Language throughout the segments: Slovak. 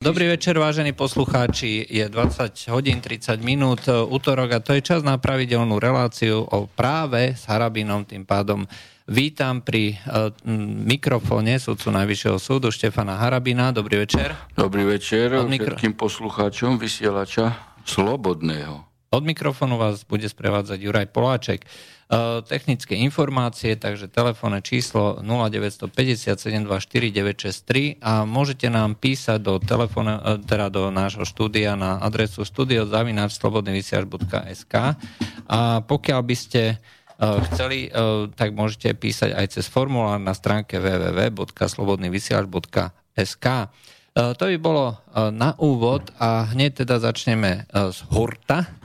Dobrý večer, vážení poslucháči. Je 20 hodín 30 minút útorok a to je čas na pravidelnú reláciu o práve s Harabinom. Tým pádom vítam pri uh, mikrofóne sudcu Najvyššieho súdu Štefana Harabina. Dobrý večer. Dobrý večer mikro... všetkým poslucháčom vysielača Slobodného. Od mikrofónu vás bude sprevádzať Juraj Poláček. Uh, technické informácie, takže telefónne číslo 0950 a môžete nám písať do telefóne, uh, teda do nášho štúdia na adresu studiozavinačslobodnyvysiač.sk a pokiaľ by ste uh, chceli, tak môžete písať aj cez formulár na stránke www.slobodnyvysiač.sk. To by bolo na úvod a hneď teda začneme z hurta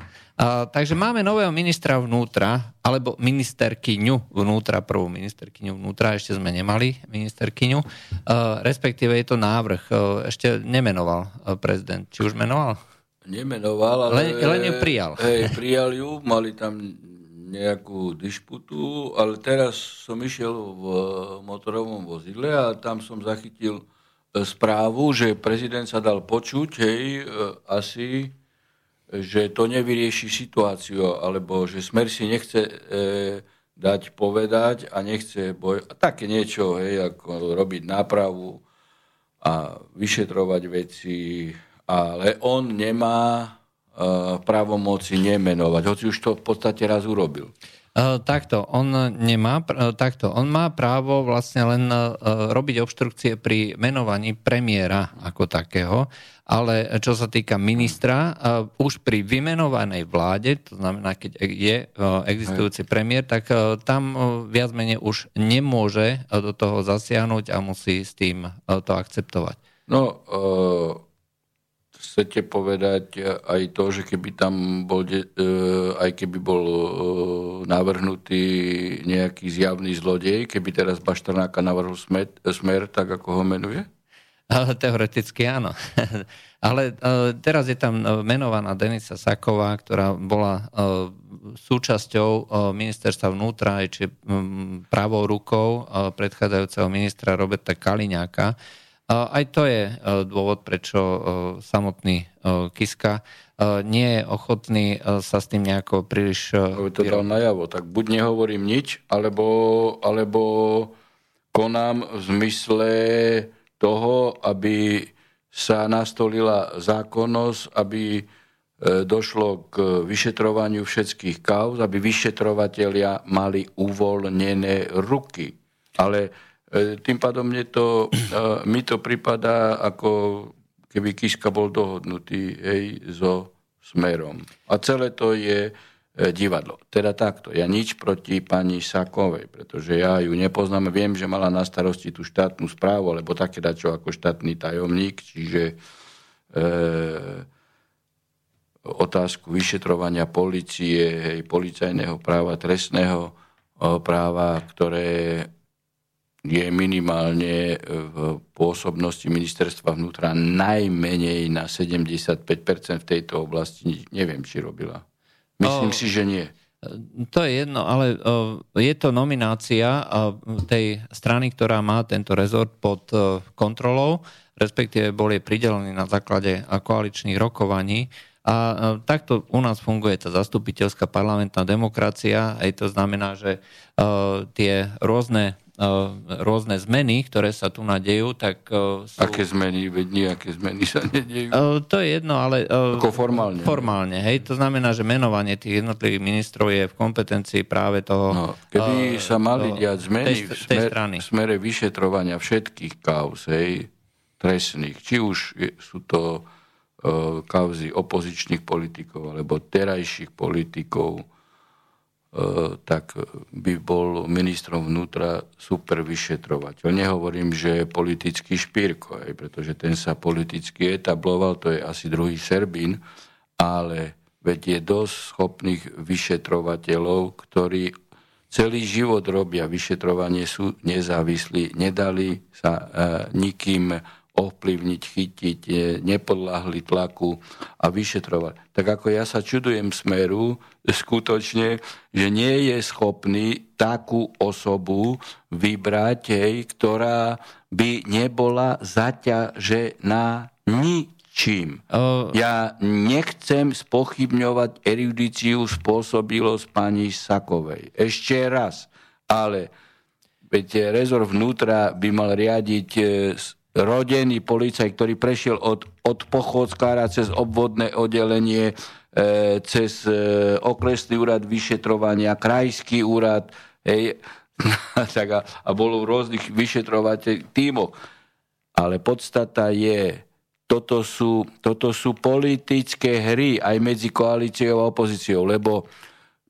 takže máme nového ministra vnútra, alebo ministerkyňu vnútra, prvú ministerkyňu vnútra, ešte sme nemali ministerkyňu, a, respektíve je to návrh, a, ešte nemenoval prezident. Či už menoval? Nemenoval, ale... Len, len ju prijal. Hej, prijal ju, mali tam nejakú dišputu, ale teraz som išiel v motorovom vozidle a tam som zachytil e, správu, že prezident sa dal počuť, hej, e, asi že to nevyrieši situáciu, alebo že Smer si nechce e, dať povedať a nechce boj... Také niečo, hej, ako robiť nápravu a vyšetrovať veci, ale on nemá e, právomoci nemenovať, hoci už to v podstate raz urobil. Uh, takto, on nemá, uh, takto, on má právo vlastne len uh, robiť obštrukcie pri menovaní premiéra ako takého, ale čo sa týka ministra, už pri vymenovanej vláde, to znamená, keď je existujúci premiér, tak tam viac menej už nemôže do toho zasiahnuť a musí s tým to akceptovať. No, chcete povedať aj to, že keby tam bol, e, aj keby bol e, navrhnutý nejaký zjavný zlodej, keby teraz Baštrnáka navrhol smer, smer tak ako ho menuje? Teoreticky áno. Ale e, teraz je tam menovaná Denisa Saková, ktorá bola súčasťou ministerstva vnútra, či pravou rukou predchádzajúceho ministra Roberta Kaliňáka, aj to je e, dôvod, prečo e, samotný e, Kiska nie je ochotný sa s tým nejako príliš... Aby to dal najavo, tak buď nehovorím nič, alebo, alebo konám v zmysle toho, aby sa nastolila zákonnosť, aby došlo k vyšetrovaniu všetkých kauz, aby vyšetrovatelia mali uvoľnené ruky. Ale E, tým pádom mne to, e, mi to pripadá, ako keby Kiska bol dohodnutý hej, so smerom. A celé to je e, divadlo. Teda takto. Ja nič proti pani Sakovej, pretože ja ju nepoznám. Viem, že mala na starosti tú štátnu správu, alebo také dačo ako štátny tajomník, čiže e, otázku vyšetrovania policie, hej, policajného práva, trestného práva, ktoré je minimálne v pôsobnosti ministerstva vnútra najmenej na 75% v tejto oblasti. Neviem, či robila. Myslím o, si, že nie. To je jedno, ale o, je to nominácia o, tej strany, ktorá má tento rezort pod o, kontrolou, respektíve bol je pridelený na základe koaličných rokovaní. A takto u nás funguje tá zastupiteľská parlamentná demokracia. Aj to znamená, že tie rôzne rôzne zmeny, ktoré sa tu nadejú, tak eh, sú... Aké zmeny? Veď nejaké zmeny sa nedejú. Uh, to je jedno, ale... Ako formálne. Formálne, hej. To znamená, že menovanie tých jednotlivých ministrov je v kompetencii práve toho... No, keby uh, sa mali diať zmeny tej, v, smer, v smere vyšetrovania všetkých kauz, hej, trestných, či už sú to uh, kauzy opozičných politikov alebo terajších politikov, E, tak by bol ministrom vnútra super vyšetrovateľ. Nehovorím, že je politický špírko, aj, pretože ten sa politicky etabloval, to je asi druhý Serbín, ale veď je dosť schopných vyšetrovateľov, ktorí celý život robia vyšetrovanie, sú nezávislí, nedali sa e, nikým ovplyvniť, chytiť, nepodláhli tlaku a vyšetrovať. Tak ako ja sa čudujem smeru, skutočne, že nie je schopný takú osobu vybrať, hej, ktorá by nebola zaťažená Ničím. Uh... Ja nechcem spochybňovať erudíciu spôsobilosť pani Sakovej. Ešte raz. Ale veď rezor vnútra by mal riadiť e, rodený policaj, ktorý prešiel od, od pochodskára cez obvodné oddelenie, e, cez e, okresný úrad vyšetrovania, krajský úrad, hej, a, a bol v rôznych vyšetrovateľ tímoch. Ale podstata je, toto sú, toto sú politické hry aj medzi koalíciou a opozíciou, lebo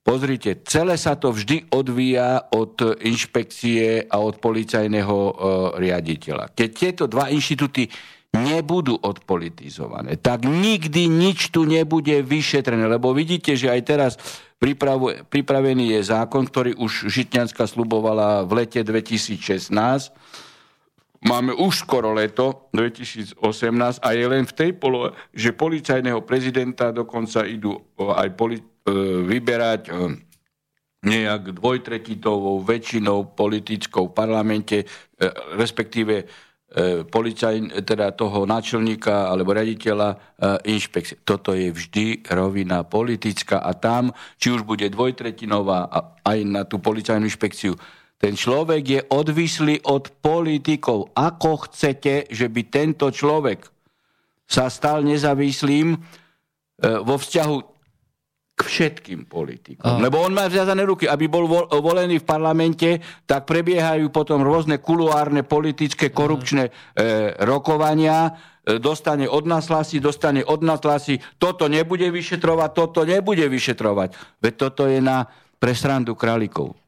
Pozrite, celé sa to vždy odvíja od inšpekcie a od policajného e, riaditeľa. Keď tieto dva inštitúty nebudú odpolitizované, tak nikdy nič tu nebude vyšetrené. Lebo vidíte, že aj teraz pripravený je zákon, ktorý už Žitňanská slubovala v lete 2016. Máme už skoro leto 2018 a je len v tej polohe, že policajného prezidenta dokonca idú aj poli- E, vyberať e, nejak dvojtretitovou väčšinou politickou v parlamente, e, respektíve policaj, teda toho náčelníka alebo raditeľa inšpekcie. Toto je vždy rovina politická a tam, či už bude dvojtretinová aj na tú policajnú inšpekciu, ten človek je odvislý od politikov. Ako chcete, že by tento človek sa stal nezávislým vo vzťahu k všetkým politikom. Oh. Lebo on má vzviazané ruky. Aby bol volený v parlamente, tak prebiehajú potom rôzne kuluárne, politické, korupčné e, rokovania. E, dostane od nás hlasy, dostane od nás hlasy. Toto nebude vyšetrovať, toto nebude vyšetrovať. Veď toto je na pre srandu králikov.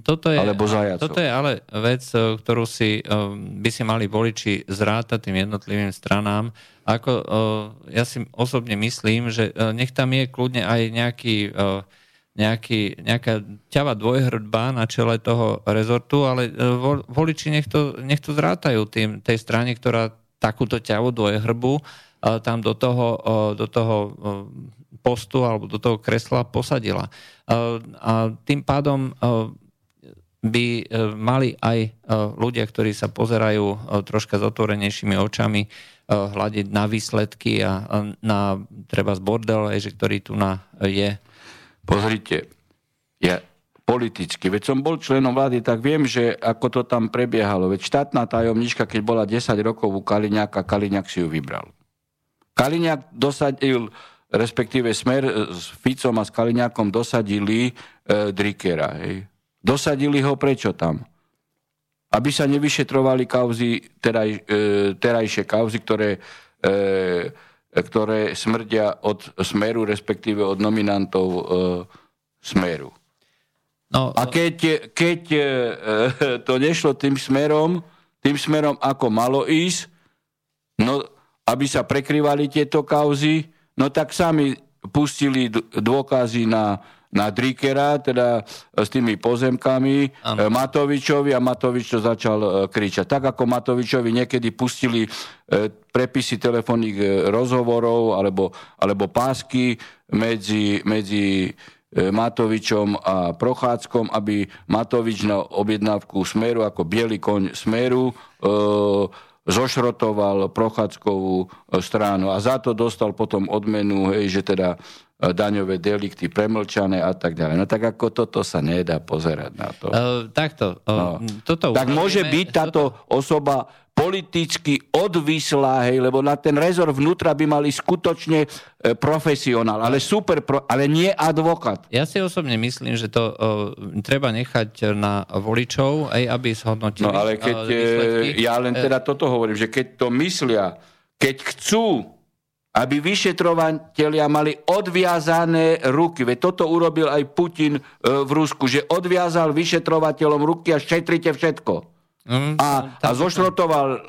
Toto je, Alebo toto je ale vec, ktorú si by si mali voliči zrátať tým jednotlivým stranám. Ako, ja si osobne myslím, že nech tam je kľudne aj nejaký, nejaký, nejaká ťava dvojhrdba na čele toho rezortu, ale voliči nech to, nech to zrátajú tým, tej strane, ktorá takúto ťavu dvojhrbu tam do toho, do toho postu alebo do toho kresla posadila. A tým pádom by e, mali aj e, ľudia, ktorí sa pozerajú e, troška s otvorenejšími očami, hľadiť na výsledky a na treba z bordel, že ktorý tu na je. Pozrite, ja politicky, veď som bol členom vlády, tak viem, že ako to tam prebiehalo. Veď štátna tajomnička, keď bola 10 rokov u Kaliňáka, Kaliňák si ju vybral. Kaliňák dosadil respektíve Smer e, s Ficom a s Kaliňákom dosadili e, Drikera. Hej. Dosadili ho prečo tam? Aby sa nevyšetrovali kauzy, teraj, e, terajšie kauzy, ktoré, e, ktoré smrdia od Smeru, respektíve od nominantov e, Smeru. No, a keď, keď to nešlo tým smerom, tým smerom, ako malo ísť, no, aby sa prekrývali tieto kauzy, no tak sami pustili dôkazy na, na Drikera, teda s tými pozemkami ano. E, Matovičovi a Matovič to začal e, kričať. Tak ako Matovičovi niekedy pustili e, prepisy telefónnych rozhovorov alebo, alebo pásky medzi, medzi Matovičom a Prochádzkom, aby Matovič na objednávku Smeru ako biely koň Smeru e, zošrotoval Prochádzkovú e, stranu a za to dostal potom odmenu, hej, že teda e, daňové delikty premlčané a tak ďalej. No tak ako toto sa nedá pozerať na to. Uh, takto. Uh, no. toto tak môže byť táto toto... osoba politicky odvislá, hej, lebo na ten rezor vnútra by mali skutočne e, profesionál, ale super, pro, ale nie advokát. Ja si osobne myslím, že to e, treba nechať na voličov, aj aby zhodnotili No ale keď, e, ja len teda toto hovorím, že keď to myslia, keď chcú, aby vyšetrovateľia mali odviazané ruky. Veď toto urobil aj Putin e, v Rusku, že odviazal vyšetrovateľom ruky a šetrite všetko. Mm, a, a zošrotovali,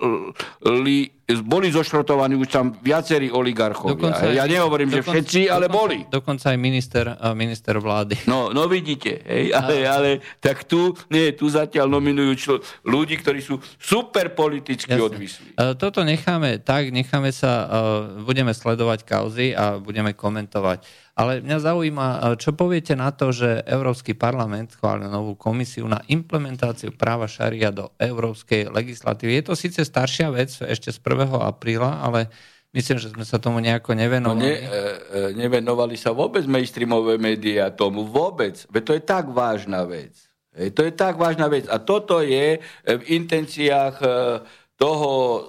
boli zošrotovaní už tam viacerí oligarchovia. Aj, ja nehovorím, dokonca, že všetci, ale dokonca, boli. Dokonca aj minister, minister vlády. No, no vidíte, hej, ale, ale tak tu, nie, tu zatiaľ nominujú člo, ľudí, ktorí sú super politicky Jasne. odvislí. Toto necháme tak, necháme sa, budeme sledovať kauzy a budeme komentovať. Ale mňa zaujíma, čo poviete na to, že Európsky parlament schválil novú komisiu na implementáciu práva šaria do európskej legislatívy. Je to síce staršia vec, ešte z 1. apríla, ale myslím, že sme sa tomu nejako nevenovali. No ne, e, e, nevenovali sa vôbec mainstreamové médiá tomu, vôbec. Veď to je tak vážna vec. E, to je tak vážna vec. A toto je v intenciách e, toho e,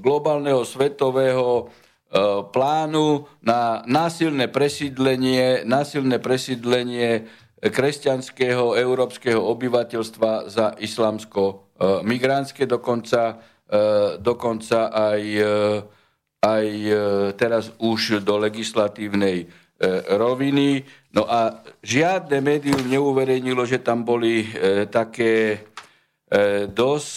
globálneho svetového E, plánu na násilné presídlenie, násilné presídlenie kresťanského európskeho obyvateľstva za islamsko-migránske, dokonca, e, dokonca aj, e, aj teraz už do legislatívnej roviny. No a žiadne médium neuverejnilo, že tam boli také dosť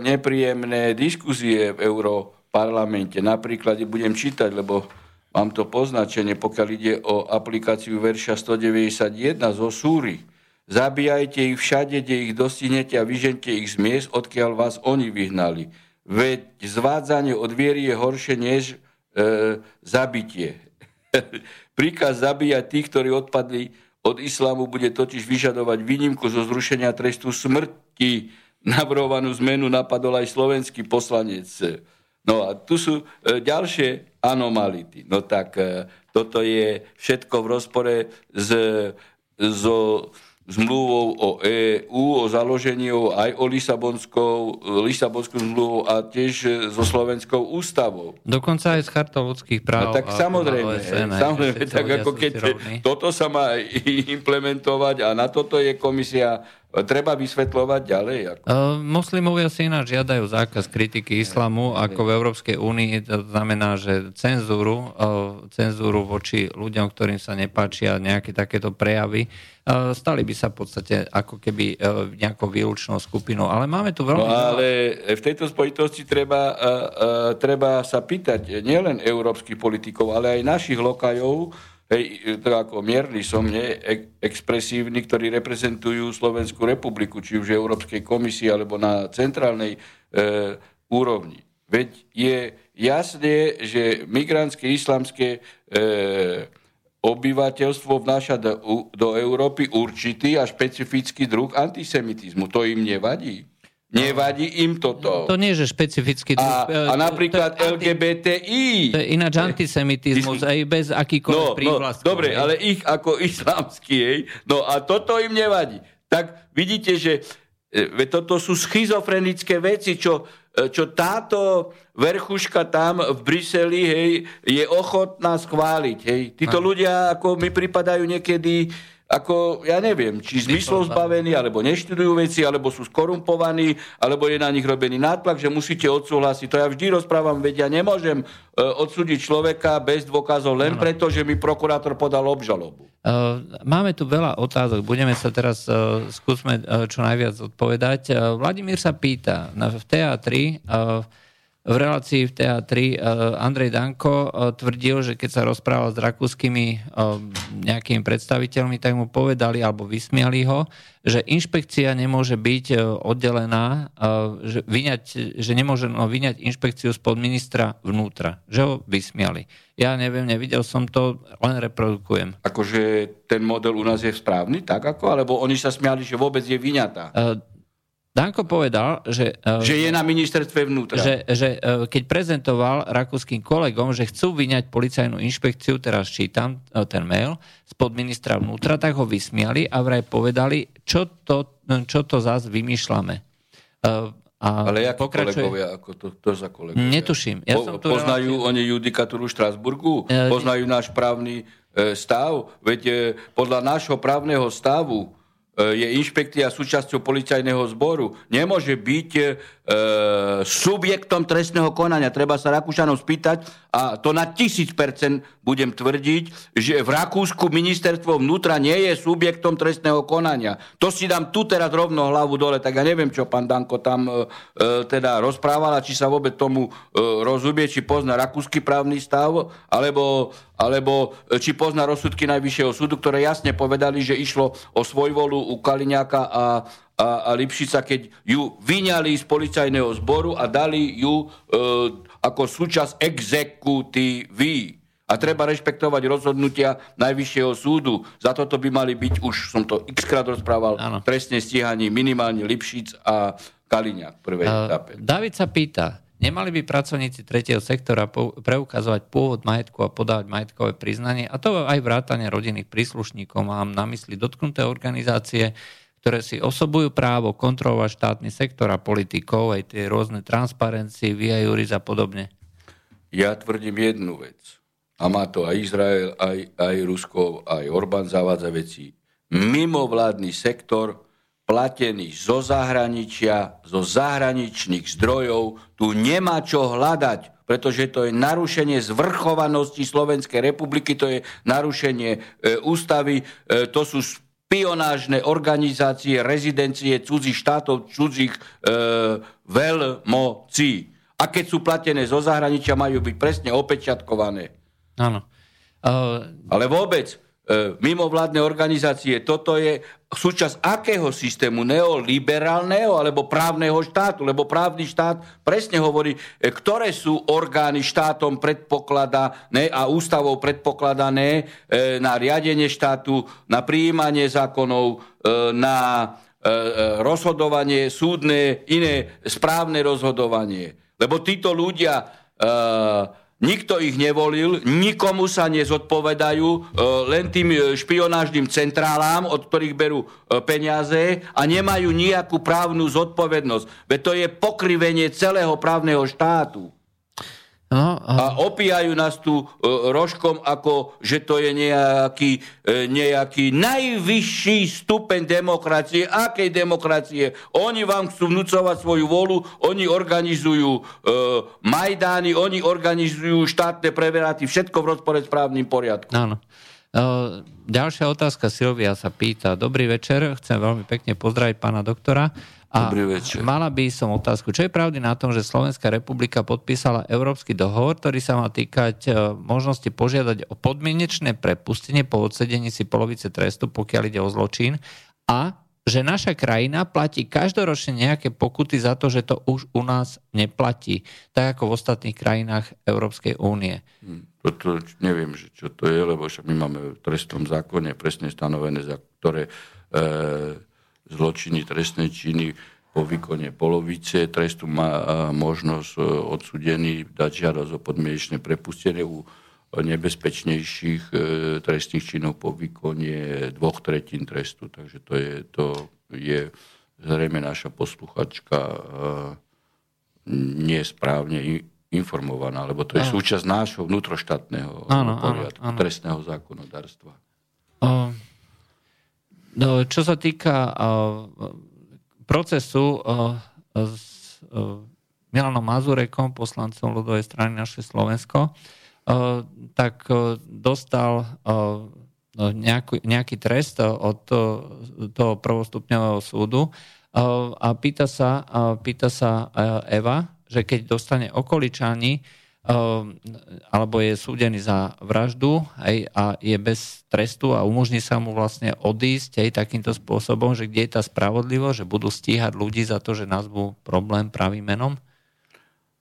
nepríjemné diskuzie v Európe parlamente. Napríklad budem čítať, lebo mám to poznačenie, pokiaľ ide o aplikáciu verša 191 zo Súry. Zabíjajte ich všade, kde ich dostihnete a vyžente ich z miest, odkiaľ vás oni vyhnali. Veď zvádzanie od viery je horšie než e, zabitie. Príkaz zabíjať tých, ktorí odpadli od islámu, bude totiž vyžadovať výnimku zo zrušenia trestu smrti. Navrhovanú zmenu napadol aj slovenský poslanec No a tu sú e, ďalšie anomality. No tak e, toto je všetko v rozpore s, so zmluvou o EÚ, o založení aj o Lisabonskou, Lisabonskou zmluvou a tiež so Slovenskou ústavou. Dokonca aj z chartou ľudských práv. No, tak samozrejme, OSN, samozrejme tak ako keď toto sa má implementovať a na toto je komisia treba vysvetľovať ďalej? Ako? Uh, moslimovia si ináč žiadajú zákaz kritiky islamu, ako v Európskej únii. To znamená, že cenzúru, uh, cenzúru voči ľuďom, ktorým sa nepáčia nejaké takéto prejavy, uh, stali by sa v podstate ako keby uh, nejakou výlučnou skupinou. Ale máme tu veľmi... No ale v tejto spojitosti treba, uh, uh, treba sa pýtať nielen európskych politikov, ale aj našich lokajov, hej, to ako mierny som, nie, expresívny, ktorí reprezentujú Slovenskú republiku, či už Európskej komisii, alebo na centrálnej e, úrovni. Veď je jasné, že migrantské islamské e, obyvateľstvo vnáša do, do Európy určitý a špecifický druh antisemitizmu. To im nevadí. Nevadí im toto. To nie, že špecificky. A, a napríklad to, LGBTI. To je ináč antisemitizmus, aj bez akýkoľvek no, prívlastkov. No, dobre, ale ich ako islamský, hej. No a toto im nevadí. Tak vidíte, že e, toto sú schizofrenické veci, čo, e, čo táto verchuška tam v Bruseli hej, je ochotná schváliť. Hej. Títo ľudia ako mi pripadajú niekedy ako, ja neviem, či zmyslov zbavení, alebo neštudujú veci, alebo sú skorumpovaní, alebo je na nich robený nátlak, že musíte odsúhlasiť. To ja vždy rozprávam, veď ja nemôžem uh, odsúdiť človeka bez dôkazov len ano. preto, že mi prokurátor podal obžalobu. Uh, máme tu veľa otázok, budeme sa teraz, uh, skúsme uh, čo najviac odpovedať. Uh, Vladimír sa pýta, na, v teatri uh, v relácii v TA3 eh, Andrej Danko eh, tvrdil, že keď sa rozprával s rakúskymi eh, nejakými predstaviteľmi, tak mu povedali alebo vysmiali ho, že inšpekcia nemôže byť oddelená, že, vyňať, že nemôže no, vyňať inšpekciu spod ministra vnútra. Že ho vysmiali. Ja neviem, nevidel som to, len reprodukujem. Akože ten model u nás je správny, tak ako? Alebo oni sa smiali, že vôbec je vyňatá? Danko povedal, že... E, že je na ministerstve vnútra. Že, že e, keď prezentoval rakúskym kolegom, že chcú vyňať policajnú inšpekciu, teraz čítam e, ten mail, spod ministra vnútra, tak ho vysmiali a vraj povedali, čo to, čo to zás vymýšľame. A Ale pokračuje... kolegovia? Ako to, to za kolegovia? Netuším. Ja po, som tu poznajú reláciu... oni judikatúru Štrasburgu? Poznajú náš právny stav? Veď podľa nášho právneho stavu je inšpekcia súčasťou policajného zboru, nemôže byť e, subjektom trestného konania. Treba sa Rakúšanov spýtať a to na tisíc percent budem tvrdiť, že v Rakúsku ministerstvo vnútra nie je subjektom trestného konania. To si dám tu teraz rovno hlavu dole, tak ja neviem, čo pán Danko tam e, e teda rozprávala, či sa vôbec tomu e, rozumie, či pozná rakúsky právny stav, alebo alebo e, či pozná rozsudky Najvyššieho súdu, ktoré jasne povedali, že išlo o svojvolu u Kaliňáka a, a, a Lipšica, keď ju vyňali z policajného zboru a dali ju e, ako súčasť exekutívy. A treba rešpektovať rozhodnutia Najvyššieho súdu. Za toto by mali byť, už som to xkrát rozprával, ano. trestne stíhaní minimálne Lipšic a Kaliňák v prvej uh, etape. David sa pýta, nemali by pracovníci tretieho sektora preukazovať pôvod majetku a podávať majetkové priznanie, a to aj vrátanie rodinných príslušníkov, mám na mysli dotknuté organizácie, ktoré si osobujú právo kontrolovať štátny sektor a politikov, aj tie rôzne transparencie, via juris a podobne. Ja tvrdím jednu vec a má to aj Izrael, aj, aj Rusko, aj Orbán zavádza veci. Mimovládny sektor, platený zo zahraničia, zo zahraničných zdrojov, tu nemá čo hľadať, pretože to je narušenie zvrchovanosti Slovenskej republiky, to je narušenie e, ústavy, e, to sú spionážne organizácie, rezidencie cudzích štátov, cudzích e, veľmocí. A keď sú platené zo zahraničia, majú byť presne opečiatkované. Áno. Uh... Ale vôbec, mimovládne organizácie, toto je súčasť akého systému? Neoliberálneho alebo právneho štátu? Lebo právny štát presne hovorí, e, ktoré sú orgány štátom predpokladané a ústavou predpokladané e, na riadenie štátu, na prijímanie zákonov, e, na e, e rozhodovanie súdne, iné správne rozhodovanie. Lebo títo ľudia e, Nikto ich nevolil, nikomu sa nezodpovedajú, e, len tým e, špionážnym centrálám, od ktorých berú e, peniaze a nemajú nejakú právnu zodpovednosť. Veď to je pokrivenie celého právneho štátu. No, a... a opíjajú nás tu e, rožkom, ako že to je nejaký, e, nejaký najvyšší stupeň demokracie. Akej demokracie? Oni vám chcú vnúcovať svoju volu, oni organizujú e, majdány, oni organizujú štátne preveráty, všetko v rozpore s právnym poriadkom. Áno. E, ďalšia otázka Silvia sa pýta. Dobrý večer, chcem veľmi pekne pozdraviť pána doktora. A Dobrý večer. mala by som otázku, čo je pravdy na tom, že Slovenská republika podpísala Európsky dohovor, ktorý sa má týkať e, možnosti požiadať o podmienečné prepustenie po odsedení si polovice trestu, pokiaľ ide o zločin a že naša krajina platí každoročne nejaké pokuty za to, že to už u nás neplatí, tak ako v ostatných krajinách Európskej únie. Hm, toto neviem, že čo to je, lebo my máme v trestnom zákone presne stanovené, za ktoré e, zločiny, trestné činy po výkone polovice trestu má možnosť e, odsudený dať žiadosť o podmienečné prepustenie u nebezpečnejších e, trestných činov po výkone dvoch tretín trestu. Takže to je, to je zrejme naša posluchačka e, nesprávne informovaná, lebo to je súčasť nášho vnútroštátneho áno, poriadku, áno, áno. trestného zákonodárstva. Um. No, čo sa týka uh, procesu uh, s uh, Milanom Mazurekom, poslancom ľudovej strany naše Slovensko, tak dostal nejaký, nejaký trest od toho, prvostupňového súdu a pýta sa, pýta sa Eva, že keď dostane okoličani alebo je súdený za vraždu aj, a je bez trestu a umožní sa mu vlastne odísť aj takýmto spôsobom, že kde je tá spravodlivosť, že budú stíhať ľudí za to, že nazvú problém pravým menom?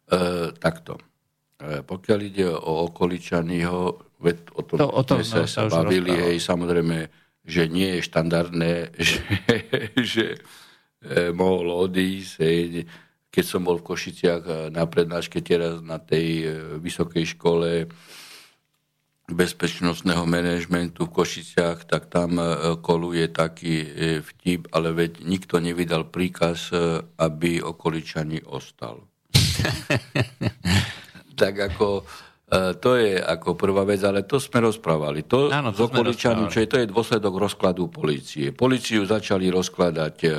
E, takto. E, pokiaľ ide o okoličanyho, o tom, to, o tom sme sa, sa bavili, hej, samozrejme, že nie je štandardné, že, že e, mohol odísť, hej, keď som bol v Košiciach eh, na prednáške teraz na tej eh, vysokej škole bezpečnostného manažmentu v Košiciach, tak tam eh, koluje taký vtip, ale veď nikto nevydal príkaz, aby okoličani ostal. tak ako to je ako prvá vec, ale to sme rozprávali. To Áno, to z okoličanmi, čo je, to je dôsledok rozkladu policie. Policiu začali rozkladať e,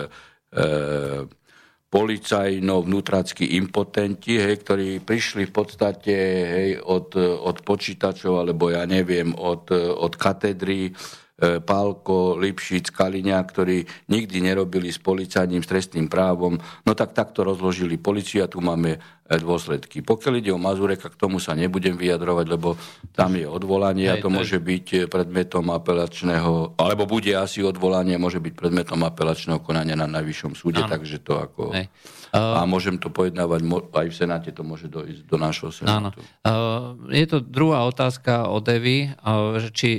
policajno-vnútrackí impotenti, hej, ktorí prišli v podstate hej, od, od počítačov, alebo ja neviem, od, od katedry, Pálko, Lipšic, Kaliňa, ktorí nikdy nerobili s policajným trestným právom, no tak takto rozložili policiu a tu máme dôsledky. Pokiaľ ide o Mazureka, k tomu sa nebudem vyjadrovať, lebo tam je odvolanie a to môže byť predmetom apelačného, alebo bude asi odvolanie, môže byť predmetom apelačného konania na najvyššom súde, ano. takže to ako... Hej. A môžem to pojednávať, aj v Senáte to môže dojsť do nášho Senátu. Áno. Je to druhá otázka od Evy, že či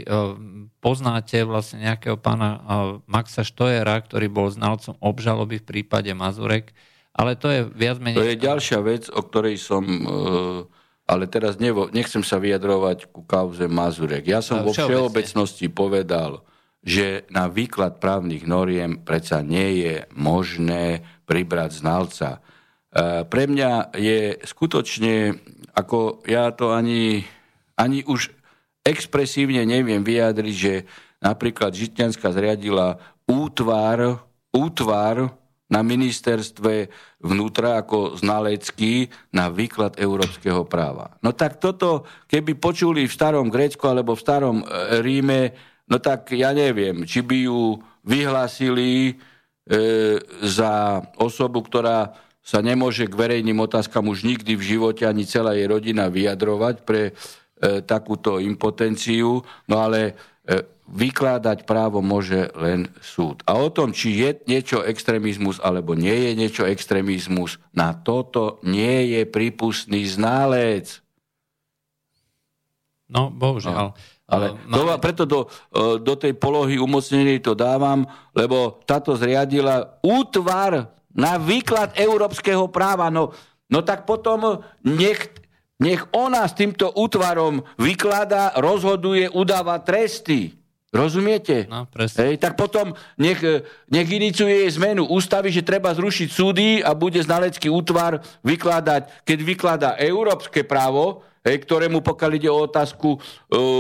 poznáte vlastne nejakého pána Maxa Štojera, ktorý bol znalcom obžaloby v prípade Mazurek, ale to je viac menej... To je ďalšia vec, o ktorej som... Ale teraz nevo, nechcem sa vyjadrovať ku kauze Mazurek. Ja som vo všeobecnosti povedal, že na výklad právnych noriem predsa nie je možné pribrať znalca. E, pre mňa je skutočne, ako ja to ani, ani už expresívne neviem vyjadriť, že napríklad Žitňanská zriadila útvar, útvar na ministerstve vnútra ako znalecký na výklad európskeho práva. No tak toto, keby počuli v starom Grécku alebo v starom e, Ríme, no tak ja neviem, či by ju vyhlásili E, za osobu, ktorá sa nemôže k verejným otázkam už nikdy v živote ani celá jej rodina vyjadrovať pre e, takúto impotenciu, no ale e, vykládať právo môže len súd. A o tom, či je niečo extrémizmus alebo nie je niečo extrémizmus, na toto nie je prípustný ználec. No, bohužiaľ. No. Ale no, to, preto do, e, do tej polohy umocnenej to dávam, lebo táto zriadila útvar na výklad európskeho práva. No, no tak potom nech, nech ona s týmto útvarom vyklada, rozhoduje, udáva tresty. Rozumiete? No, presne. Hej, tak potom nech, nech iniciuje zmenu ústavy, že treba zrušiť súdy a bude znalecký útvar vykladať, keď vykladá európske právo, hej, ktorému pokiaľ ide o otázku e,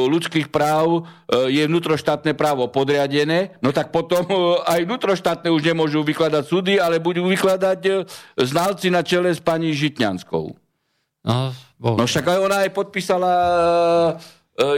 ľudských práv, e, je vnútroštátne právo podriadené, no tak potom e, aj vnútroštátne už nemôžu vykladať súdy, ale budú vykladať e, znalci na čele s pani Žitňanskou. No, no však aj ona aj podpísala e,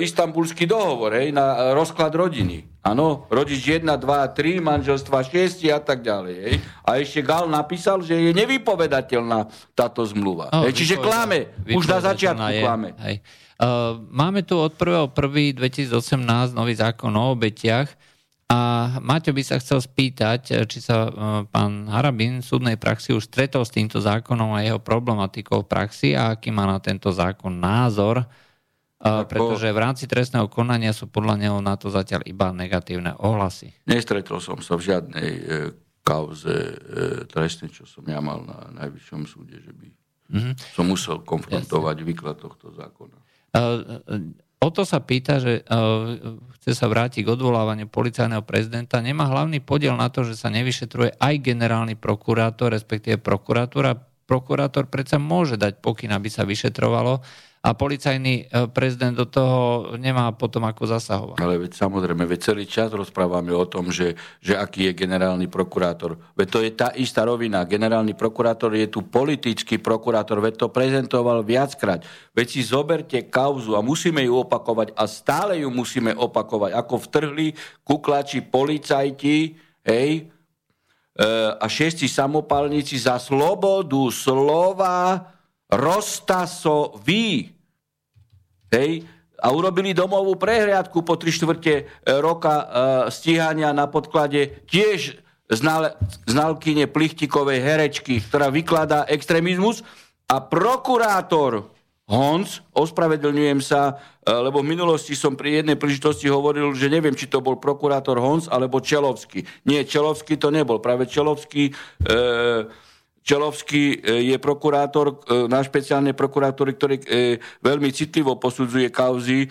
istambulský dohovor hej, na rozklad rodiny. Áno, rodič 1, 2, 3, manželstva 6 a tak ďalej. Hej. A ešte Gal napísal, že je nevypovedateľná táto zmluva. Oh, hej, čiže klame, už na začiatku je. klame. Hej. Uh, máme tu od 1.1.2018 nový zákon o obetiach a Maťo by sa chcel spýtať, či sa uh, pán Harabin v súdnej praxi už stretol s týmto zákonom a jeho problematikou v praxi a aký má na tento zákon názor. Pretože v rámci trestného konania sú podľa neho na to zatiaľ iba negatívne ohlasy. Nestretol som sa v žiadnej e, kauze e, trestnej, čo som ja mal na najvyššom súde, že by mm-hmm. som musel konfrontovať Jasne. výklad tohto zákona. Uh, o to sa pýta, že uh, chce sa vrátiť k odvolávaniu policajného prezidenta. Nemá hlavný podiel na to, že sa nevyšetruje aj generálny prokurátor, respektíve prokuratúra. Prokurátor predsa môže dať pokyn, aby sa vyšetrovalo a policajný e, prezident do toho nemá potom ako zasahovať. Ale veď samozrejme, veď celý čas rozprávame o tom, že, že aký je generálny prokurátor. Veď to je tá istá rovina. Generálny prokurátor je tu politický prokurátor, veď to prezentoval viackrát. Veď si zoberte kauzu a musíme ju opakovať a stále ju musíme opakovať. Ako vtrhli kuklači policajti, hej, a šiesti samopalníci za slobodu slova roztasoví. Hej, a urobili domovú prehliadku po tri štvrte e, roka e, stíhania na podklade tiež znal, znalkyne plichtikovej herečky, ktorá vykladá extrémizmus a prokurátor Honc, ospravedlňujem sa, e, lebo v minulosti som pri jednej príležitosti hovoril, že neviem, či to bol prokurátor Honc alebo Čelovský. Nie, Čelovský to nebol. Práve Čelovský e, Čelovský e, je prokurátor na špeciálnej prokurátory, ktorý veľmi citlivo posudzuje kauzy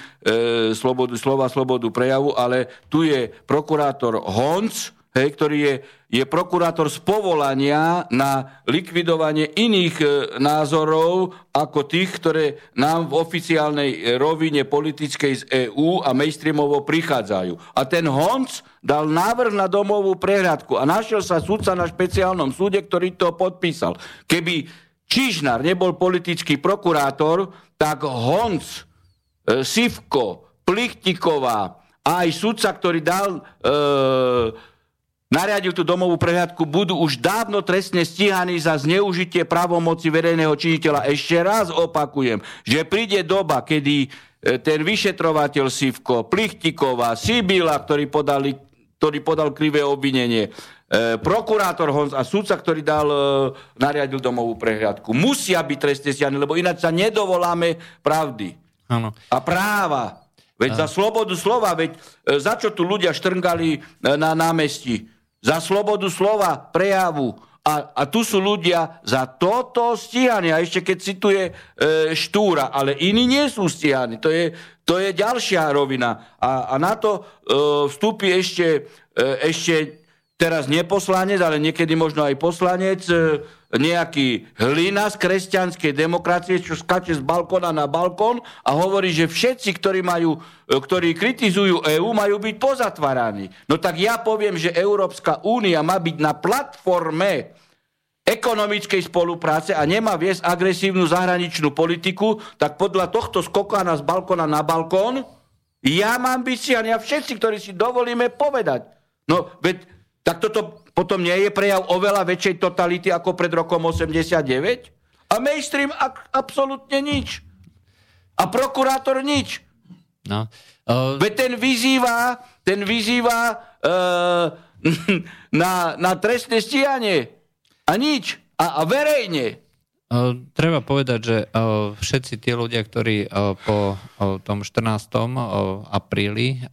slobodu, slova, slobodu prejavu, ale tu je prokurátor Honc, hej, ktorý je, je prokurátor z povolania na likvidovanie iných e, názorov ako tých, ktoré nám v oficiálnej e, rovine politickej z EÚ a mainstreamovo prichádzajú. A ten Honc dal návrh na domovú prehľadku a našiel sa sudca na špeciálnom súde, ktorý to podpísal. Keby Čižnár nebol politický prokurátor, tak Honc, e, Sivko, Plichtiková, a aj sudca, ktorý dal e, nariadil tú domovú prehľadku, budú už dávno trestne stíhaní za zneužitie právomoci verejného činiteľa. Ešte raz opakujem, že príde doba, kedy e, ten vyšetrovateľ Sivko, Plichtiková, Sibila, ktorý, podali, ktorý podal krivé obvinenie, e, prokurátor Honz a sudca, ktorý dal, e, nariadil domovú prehľadku, musia byť trestne stíhaní, lebo ináč sa nedovoláme pravdy. Ano. A práva. Veď ano. za slobodu slova, veď e, za čo tu ľudia štrngali e, na námestí? Za slobodu slova, prejavu. A, a tu sú ľudia za toto stíhaní. A ešte keď cituje e, Štúra, ale iní nie sú stíhaní. To je, to je ďalšia rovina. A, a na to e, vstúpi ešte, e, ešte teraz neposlanec, ale niekedy možno aj poslanec, e, nejaký hlina z kresťanskej demokracie, čo skače z balkóna na balkón a hovorí, že všetci, ktorí, majú, e, ktorí kritizujú EÚ, majú byť pozatváraní. No tak ja poviem, že Európska únia má byť na platforme ekonomickej spolupráce a nemá viesť agresívnu zahraničnú politiku, tak podľa tohto skokána z balkóna na balkón ja mám byť si a všetci, ktorí si dovolíme povedať. No, veď, tak toto potom nie je prejav oveľa väčšej totality ako pred rokom 89? A mainstream ak, absolútne nič. A prokurátor nič. No. Uh... Veď ten vyzýva, ten vyzýva uh, na, na trestné stíhanie. A nič. A, a verejne. Treba povedať, že všetci tí ľudia, ktorí po tom 14. apríli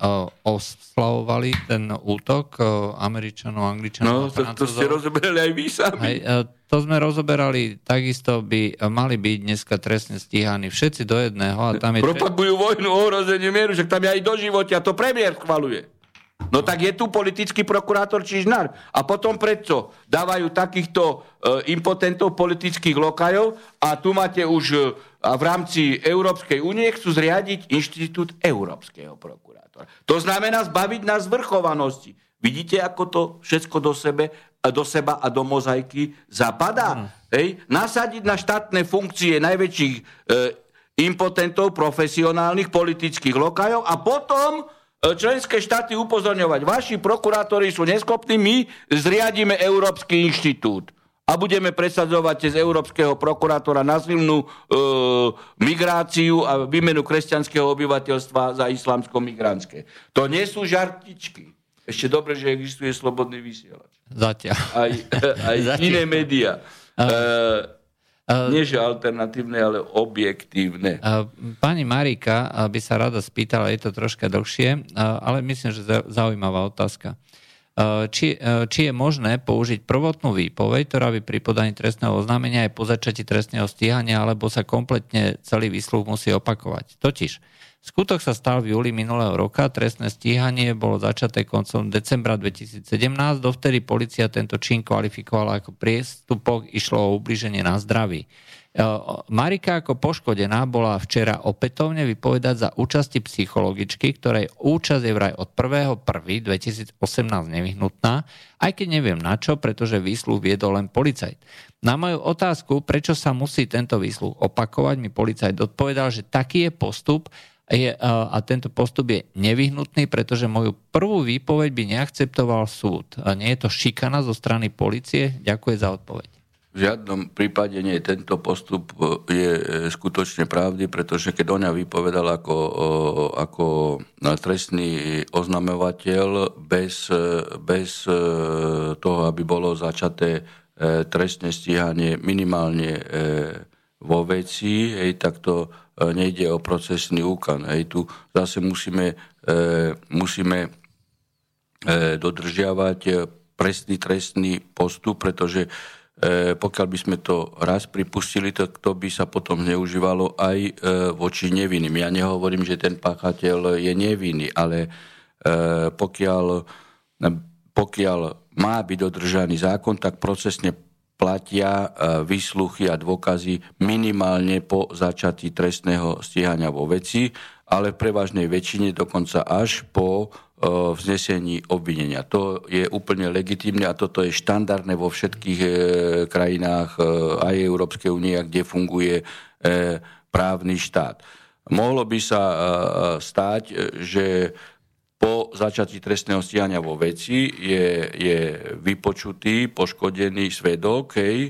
oslavovali ten útok Američanov, Angličanov no, to, to ste rozoberali aj vy sami. Aj, to sme rozoberali, takisto by mali byť dneska trestne stíhaní všetci do jedného. A tam je Propagujú vojnu, ohrozenie mieru, že tam je aj do života, to premiér schvaluje. No tak je tu politický prokurátor Čižnár. A potom predso dávajú takýchto e, impotentov politických lokajov a tu máte už e, a v rámci Európskej únie chcú zriadiť inštitút Európskeho prokurátora. To znamená zbaviť nás zvrchovanosti. Vidíte, ako to všetko do, sebe, do seba a do mozaiky zapadá? Mm. Hej? Nasadiť na štátne funkcie najväčších e, impotentov, profesionálnych, politických lokajov a potom E, členské štáty upozorňovať. Vaši prokurátori sú neschopní, my zriadíme Európsky inštitút a budeme presadzovať cez Európskeho prokurátora nasilnú e, migráciu a výmenu kresťanského obyvateľstva za islamsko-migrantské. To nie sú žartičky. Ešte dobre, že existuje slobodný vysielač. Zatiaľ. Aj, aj Zatiaľ. iné médiá. E, Nie, že alternatívne, ale objektívne. Uh, pani Marika by sa rada spýtala, je to troška dlhšie, ale myslím, že zaujímavá otázka. Či, či je možné použiť prvotnú výpoveď, ktorá by pri podaní trestného oznámenia aj po začati trestného stíhania, alebo sa kompletne celý výsluh musí opakovať. Totiž, Skutok sa stal v júli minulého roka, trestné stíhanie bolo začaté koncom decembra 2017, dovtedy policia tento čin kvalifikovala ako priestupok, išlo o ubliženie na zdraví. E, Marika ako poškodená bola včera opätovne vypovedať za účasti psychologičky, ktorej účasť je vraj od 1.1.2018 nevyhnutná, aj keď neviem na čo, pretože výsluh viedol len policajt. Na moju otázku, prečo sa musí tento výsluh opakovať, mi policajt odpovedal, že taký je postup je, a tento postup je nevyhnutný, pretože moju prvú výpoveď by neakceptoval súd. A nie je to šikana zo strany policie? Ďakujem za odpoveď. V žiadnom prípade nie. Tento postup e, je e, skutočne pravdy, pretože keď ona vypovedal ako, ako trestný oznamovateľ bez, e, bez toho, aby bolo začaté trestné stíhanie minimálne vo veci, hej, tak to E, nejde o procesný úkan. Hej, tu zase musíme, e, musíme e, dodržiavať presný trestný postup, pretože pokiaľ by sme to raz pripustili, tak to by sa potom zneužívalo aj voči nevinným. Ja nehovorím, že ten páchateľ je nevinný, ale pokiaľ, pokiaľ má byť dodržaný zákon, tak procesne platia e, výsluchy a dôkazy minimálne po začatí trestného stíhania vo veci, ale v prevažnej väčšine dokonca až po e, vznesení obvinenia. To je úplne legitimné a toto je štandardné vo všetkých e, krajinách aj Európskej únie, kde funguje právny štát. Mohlo by sa stať, že po začatí trestného stíhania vo veci je, je vypočutý, poškodený svedok hej,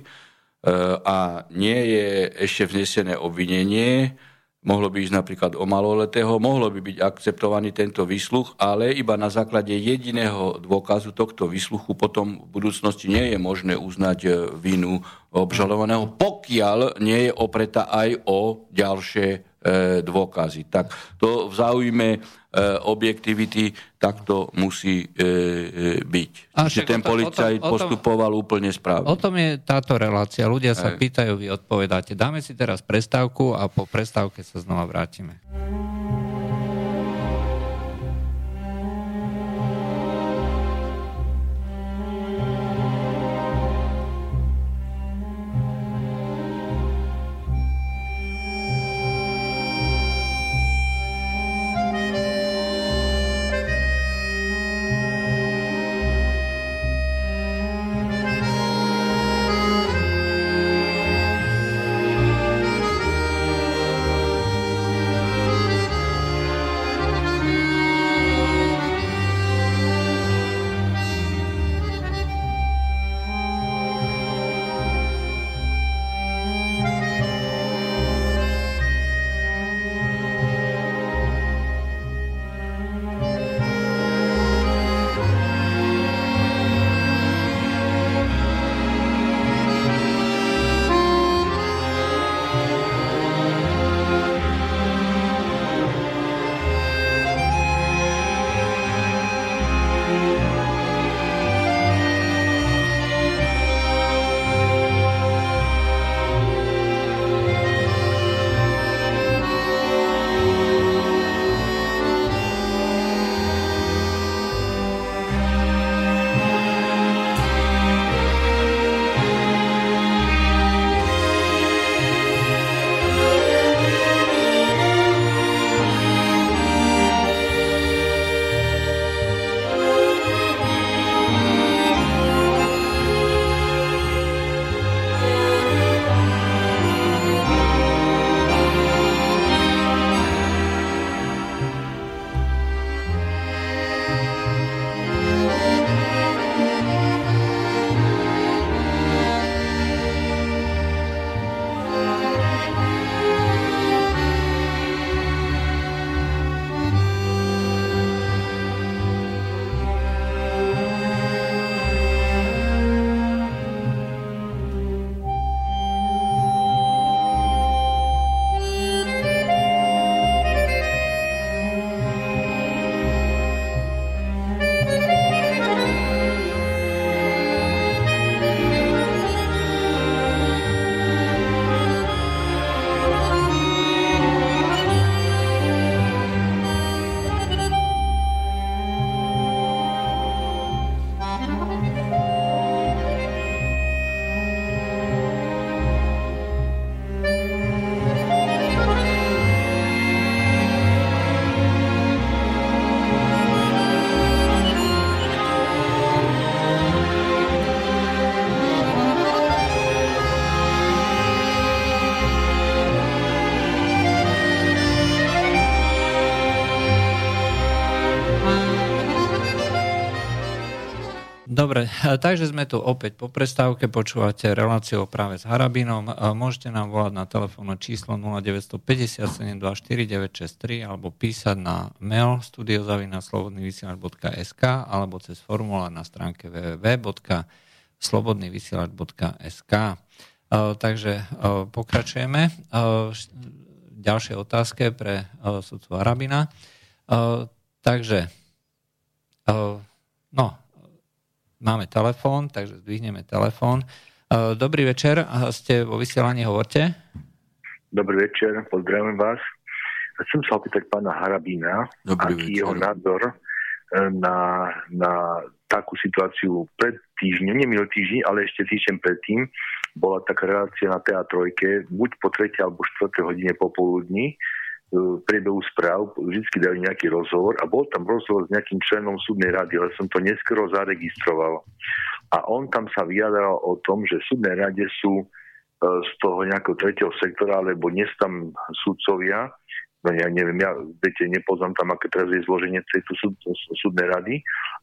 a nie je ešte vnesené obvinenie, mohlo by ísť napríklad o maloletého, mohlo by byť akceptovaný tento výsluch, ale iba na základe jediného dôkazu tohto výsluchu potom v budúcnosti nie je možné uznať e, vinu obžalovaného, pokiaľ nie je opretá aj o ďalšie e, dôkazy. Tak to v záujme E, objektivity, tak to musí e, e, byť. A Čiže ten policajt o tom, postupoval o tom, úplne správne. O tom je táto relácia. Ľudia sa Aj. pýtajú, vy odpovedáte. Dáme si teraz prestávku a po prestávke sa znova vrátime. takže sme tu opäť po prestávke, počúvate reláciu práve s Harabinom. Môžete nám volať na telefónne číslo 0957249963 alebo písať na mail studiozavinaslobodnyvysielač.sk alebo cez formulár na stránke www.slobodnyvysielač.sk Takže pokračujeme. Ďalšie otázke pre sudcu Harabina. Takže, no, Máme telefón, takže zdvihneme telefón. E, dobrý večer, ste vo vysielaní, hovorte. Dobrý večer, pozdravujem vás. Chcem sa opýtať pána Harabína, Dobrý aký večer. jeho názor e, na, na takú situáciu pred týždňom, nie minulý týždeň, ale ešte týždeň predtým, bola taká relácia na teatrojke, buď po 3. alebo 4. hodine popoludní, v priebehu správ vždy dajú nejaký rozhovor a bol tam rozhovor s nejakým členom súdnej rady, ale som to neskoro zaregistroval. A on tam sa vyjadral o tom, že v súdnej rade sú e, z toho nejakého tretieho sektora, alebo dnes tam súdcovia, no ja neviem, ja viete, nepoznám tam, aké teraz je zloženie tejto súd, súdnej rady,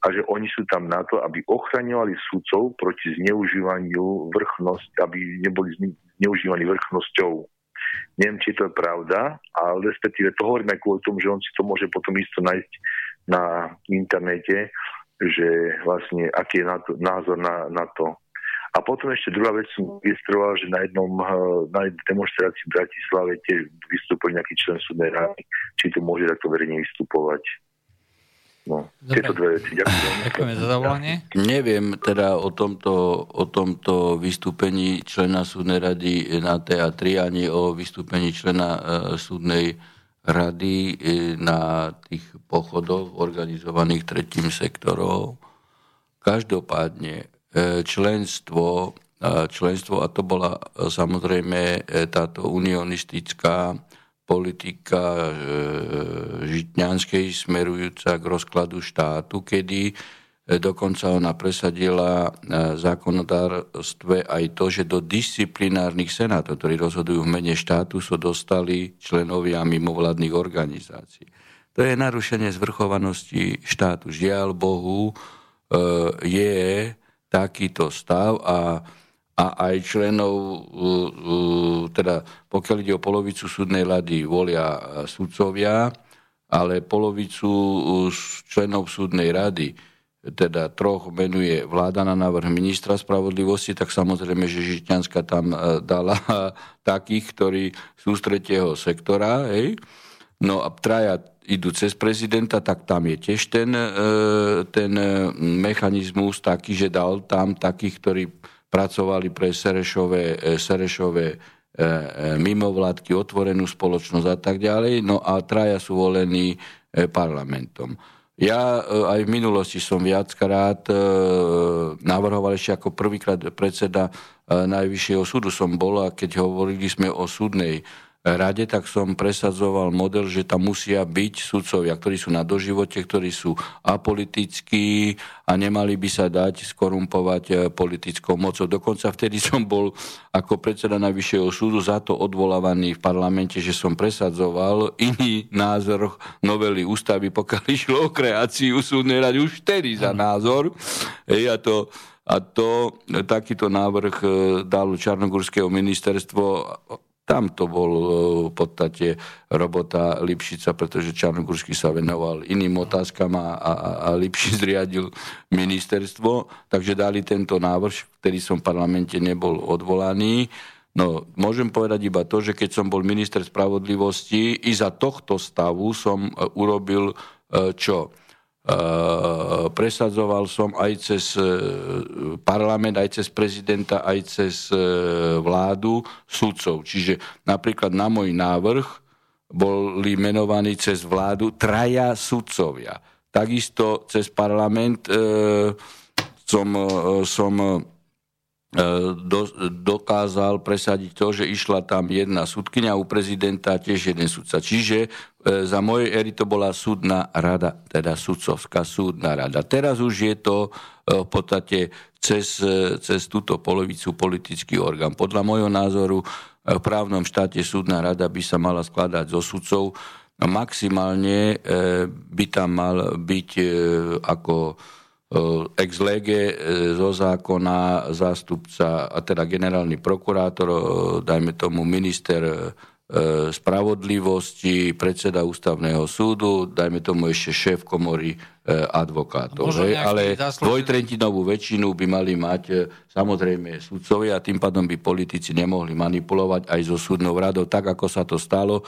a že oni sú tam na to, aby ochraňovali súdcov proti zneužívaniu vrchnosť, aby neboli zneužívaní vrchnosťou. Neviem, či to je pravda, ale respektíve to hovorím aj kvôli tomu, že on si to môže potom isto nájsť na internete, že vlastne aký je na to, názor na, na to. A potom ešte druhá vec som registroval, že na jednom eh, na jednej demonstrácii v Bratislave tiež vystúpil nejaký člen súdnej rady, či to môže takto verejne vystupovať. No, Dobre. tieto dve veci. Ďakujem. Ďakujeme za zavolanie. Neviem teda o tomto, o tomto vystúpení člena súdnej rady na TA3 ani o vystúpení člena uh, súdnej rady uh, na tých pochodoch organizovaných tretím sektorom. Každopádne uh, členstvo, členstvo, a to bola samozrejme táto unionistická politika e, Žitňanskej smerujúca k rozkladu štátu, kedy e, dokonca ona presadila e, zákonodárstve aj to, že do disciplinárnych senátov, ktorí rozhodujú v mene štátu, sú dostali členovia mimovládnych organizácií. To je narušenie zvrchovanosti štátu. Žiaľ Bohu, je takýto stav a a aj členov, teda pokiaľ ide o polovicu súdnej rady, volia sudcovia, ale polovicu členov súdnej rady, teda troch menuje vláda na návrh ministra spravodlivosti, tak samozrejme, že Žitňanská tam e, dala takých, ktorí sú z tretieho sektora, hej. No a traja idú cez prezidenta, tak tam je tiež ten, e, ten mechanizmus taký, že dal tam takých, ktorí pracovali pre Serešové, e, Serešové e, e, mimovládky, otvorenú spoločnosť a tak ďalej. No a traja sú volení parlamentom. Ja aj v minulosti som viackrát navrhoval ešte ako prvýkrát predseda Najvyššieho súdu som bol a keď hovorili sme o súdnej rade, tak som presadzoval model, že tam musia byť sudcovia, ktorí sú na doživote, ktorí sú apolitickí a nemali by sa dať skorumpovať e, politickou mocou. Dokonca vtedy som bol ako predseda Najvyššieho súdu za to odvolávaný v parlamente, že som presadzoval iný názor novely ústavy, pokiaľ išlo o kreáciu súdnej rady, už vtedy za názor. Ej, a to, a to, takýto návrh e, dalo Čarnogórského ministerstvo tam to bol e, v podstate robota Lipšica, pretože Čarnogórsky sa venoval iným otázkam a, a, a Lipšic zriadil ministerstvo, takže dali tento návrh, ktorý som v parlamente nebol odvolaný. No, môžem povedať iba to, že keď som bol minister spravodlivosti, i za tohto stavu som e, urobil e, čo? Eh, presadzoval som aj cez eh, parlament, aj cez prezidenta, aj cez eh, vládu sudcov. Čiže napríklad na môj návrh boli menovaní cez vládu traja sudcovia. Takisto cez parlament som, som do, dokázal presadiť to, že išla tam jedna súdkynia u prezidenta tiež jeden sudca. Čiže E, za mojej éry to bola súdna rada, teda sudcovská súdna rada. Teraz už je to e, v podstate cez, e, cez túto polovicu politický orgán. Podľa môjho názoru v právnom štáte súdna rada by sa mala skladať zo sudcov. Maximálne by tam mal byť ako ex lege zo zákona zástupca, a teda generálny prokurátor, dajme tomu minister E, spravodlivosti, predseda ústavného súdu, dajme tomu ešte šéf komory e, advokátov. Hej, ale dvojtretinovú väčšinu by mali mať e, samozrejme sudcovia a tým pádom by politici nemohli manipulovať aj so súdnou radou, tak ako sa to stalo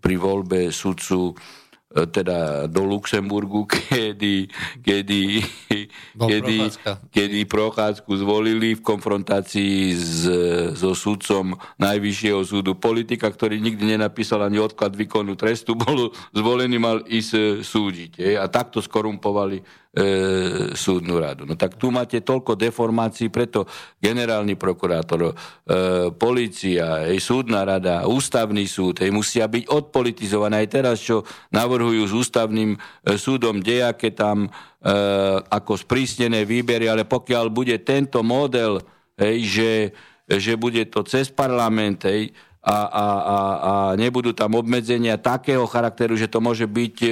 pri voľbe sudcu E, teda do Luxemburgu, kedy, kedy, kedy, kedy Prochádzku zvolili v konfrontácii s, so sudcom Najvyššieho súdu politika, ktorý nikdy nenapísal ani odklad výkonu trestu, bol zvolený, mal ísť e, súdiť. Je? A takto skorumpovali e, súdnu radu. No tak tu máte toľko deformácií, preto generálny prokurátor, e, policia, e, súdna rada, ústavný súd e, musia byť odpolitizované. Aj teraz, čo navrhujú s ústavným e, súdom dejaké tam e, ako sprísnené výbery, ale pokiaľ bude tento model, e, že, že bude to cez parlament, e, a, a, a, a nebudú tam obmedzenia takého charakteru, že to môže byť e,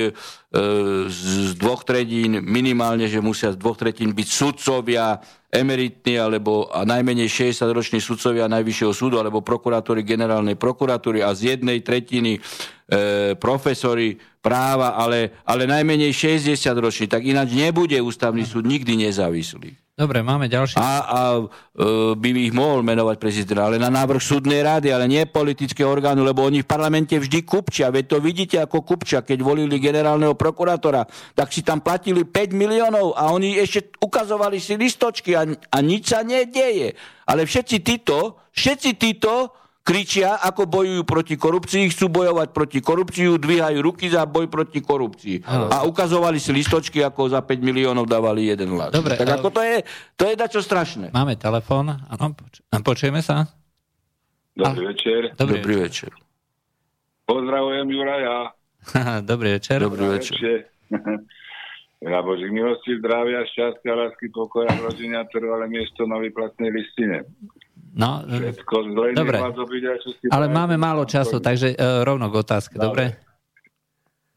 z dvoch tretín, minimálne, že musia z dvoch tretín byť sudcovia, emeritní alebo a najmenej 60-roční sudcovia Najvyššieho súdu alebo prokurátori generálnej prokuratúry a z jednej tretiny e, profesori práva, ale, ale najmenej 60 roční, tak ináč nebude ústavný súd nikdy nezávislý. Dobre, máme ďalší. A, a e, by ich mohol menovať prezident, ale na návrh súdnej rady, ale nie politického orgánu, lebo oni v parlamente vždy kupčia. Veď to vidíte ako kupčia, keď volili generálneho prokurátora, tak si tam platili 5 miliónov a oni ešte ukazovali si listočky a, a nič sa nedieje. Ale všetci títo, všetci títo kričia, ako bojujú proti korupcii, chcú bojovať proti korupciu, dvíhajú ruky za boj proti korupcii. Ano. A ukazovali si listočky, ako za 5 miliónov dávali jeden hlas. Dobre, tak ale... ako to je, to je dačo strašné. Máme telefón, áno, poč- počujeme sa? Dobrý a... večer. Dobrý, Dobrý večer. Pozdravujem Juraja. Dobrý večer. Dobrý večer. Na Božích milosti, zdravia, šťastia, lásky, pokoja, rodenia, trvalé miesto na vyplatnej listine. No, dobre. Ale máme málo času, takže uh, rovno k otázke, dobre?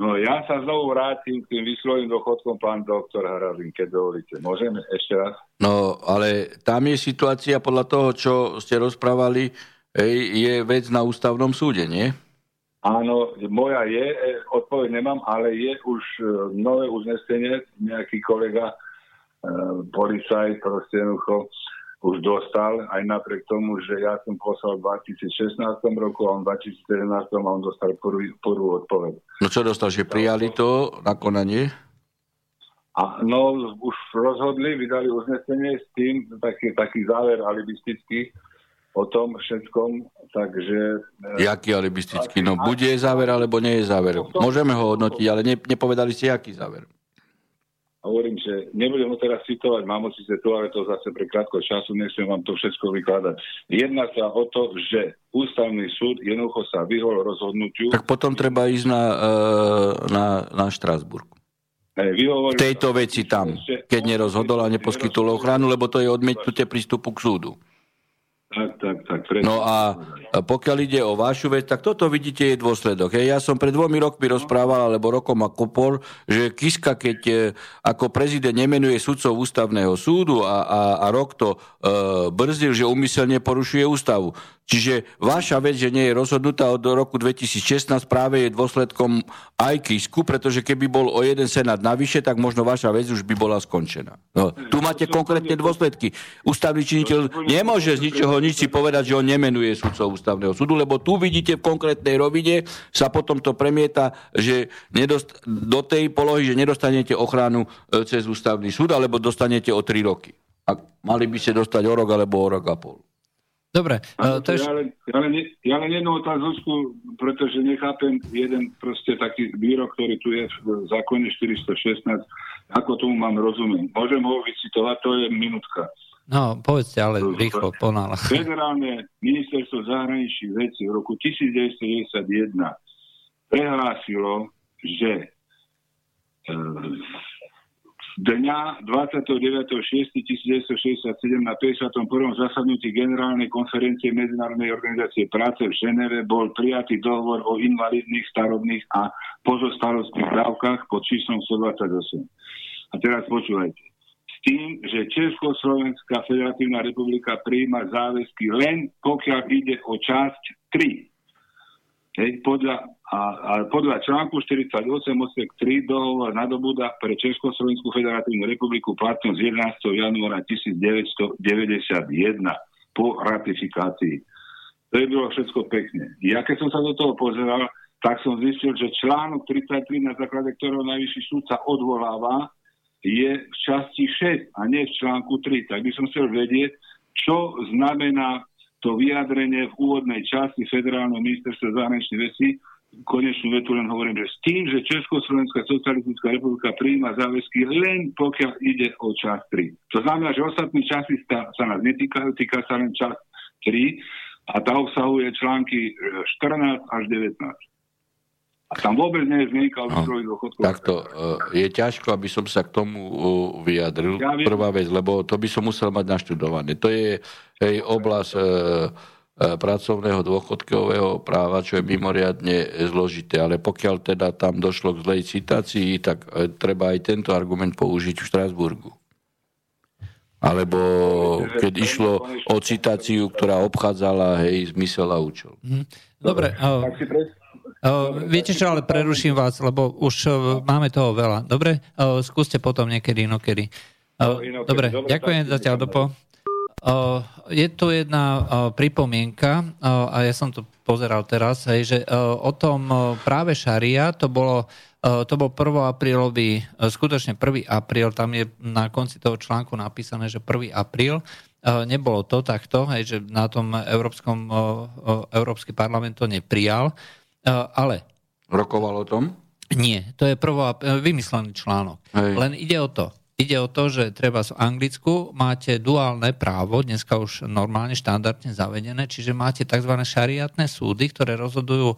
No ja sa znovu vrátim k tým vyslovým dochodkom, pán doktor Harabin, keď dovolíte. Môžeme ešte raz? No, ale tam je situácia podľa toho, čo ste rozprávali, je vec na ústavnom súde, nie? Áno, moja je, e, odpoveď nemám, ale je už e, nové uznesenie, nejaký kolega, policajt, proste jednoducho, už dostal, aj napriek tomu, že ja som poslal v 2016 roku a on v 2017 a on dostal prvú, prvú odpoveď. No čo dostal, že prijali to na konanie? A, no, už rozhodli, vydali uznesenie s tým, taký, taký záver alibistický o tom všetkom, takže... E, jaký alibistický? No, bude záver, alebo nie je záver. Môžeme ho hodnotiť, ale ne, nepovedali si, aký záver hovorím, že nebudem ho teraz citovať, mám ho síce tu, ale to zase pre krátko času, nechcem vám to všetko vykladať. Jedná sa o to, že ústavný súd jednoducho sa vyhol rozhodnutiu. Tak potom treba ísť na, e, na, na Štrásburg. v tejto veci tam, keď nerozhodol a neposkytol ochranu, lebo to je odmietnutie prístupu k súdu. Tak, tak, tak. No a pokiaľ ide o vašu vec, tak toto vidíte je dôsledok. Ja som pred dvomi rokmi rozprával, alebo rokom a kopol, že Kiska, keď e, ako prezident nemenuje sudcov ústavného súdu a, a, a rok to e, brzdil, že umyselne porušuje ústavu. Čiže vaša vec, že nie je rozhodnutá od roku 2016, práve je dôsledkom aj Kisku, pretože keby bol o jeden senát navyše, tak možno vaša vec už by bola skončená. No, tu máte konkrétne dôsledky. Ústavný činiteľ nemôže z ničoho nič si povedať, že on nemenuje sudcov ústavného súdu, lebo tu vidíte v konkrétnej rovine sa potom to premieta, že nedost, do tej polohy, že nedostanete ochranu e, cez ústavný súd, alebo dostanete o tri roky. A mali by ste dostať o rok alebo o rok a pol. Dobre. Ano, to je... ja, len, ja, len, ja len jednu otázku, pretože nechápem jeden proste taký výrok, ktorý tu je v zákone 416, ako tomu mám rozumieť. Môžem ho vycitovať, to je minútka. No, povedzte, ale rýchlo, ponála. Federálne ministerstvo zahraničných vecí v roku 1991 prehlásilo, že e, dňa 29.6.1967 na 51. zasadnutí Generálnej konferencie Medzinárodnej organizácie práce v Ženeve bol prijatý dohovor o invalidných, starobných a pozostalostných dávkach pod číslom 128. A teraz počúvajte. S tým, že Československá federatívna republika prijíma záväzky len pokiaľ ide o časť 3 Hej, podľa, a, a podľa článku 48 odsek 3 dohovor nadobúda pre Československú federatívnu republiku platnosť 11. januára 1991 po ratifikácii. To je bylo všetko pekne. Ja keď som sa do toho pozeral, tak som zistil, že článok 33, na základe ktorého najvyšší súd sa odvoláva, je v časti 6 a nie v článku 3. Tak by som chcel vedieť, čo znamená to vyjadrenie v úvodnej časti Federálneho ministerstva zahraničných vecí, konečnú vetu len hovorím, že s tým, že Československá socialistická republika prijíma záväzky len pokiaľ ide o čas 3. To znamená, že ostatní časy sa, nás netýkajú, týka sa len čas 3 a tá obsahuje články 14 až 19. A tam vôbec nie je zmienka o no, Takto, e, je ťažko, aby som sa k tomu e, vyjadril. Ja Prvá vec, lebo to by som musel mať naštudované. To je hej, oblasť e, pracovného dôchodkového práva, čo je mimoriadne zložité. Ale pokiaľ teda tam došlo k zlej citácii, tak treba aj tento argument použiť v Štrásburgu. Alebo keď išlo o citáciu, ktorá obchádzala hej, zmysel a účel. Mhm. Dobre. Uh, viete čo, ale preruším vás, lebo už uh, máme toho veľa. Dobre? Uh, skúste potom niekedy, inokedy. Uh, no, dobre, dobre, ďakujem zatiaľ, Dopo. Uh, je tu jedna uh, pripomienka, uh, a ja som to pozeral teraz, hej, že uh, o tom uh, práve šaria, to bolo uh, to bol 1. aprílový, uh, skutočne 1. apríl, tam je na konci toho článku napísané, že 1. apríl, nebolo to takto, hej, že na tom Európskom, Európsky parlament to neprijal, ale... Rokoval o tom? Nie, to je prvá, vymyslený článok. Hej. Len ide o to. Ide o to, že treba v Anglicku máte duálne právo, dneska už normálne štandardne zavedené, čiže máte tzv. šariatné súdy, ktoré rozhodujú uh,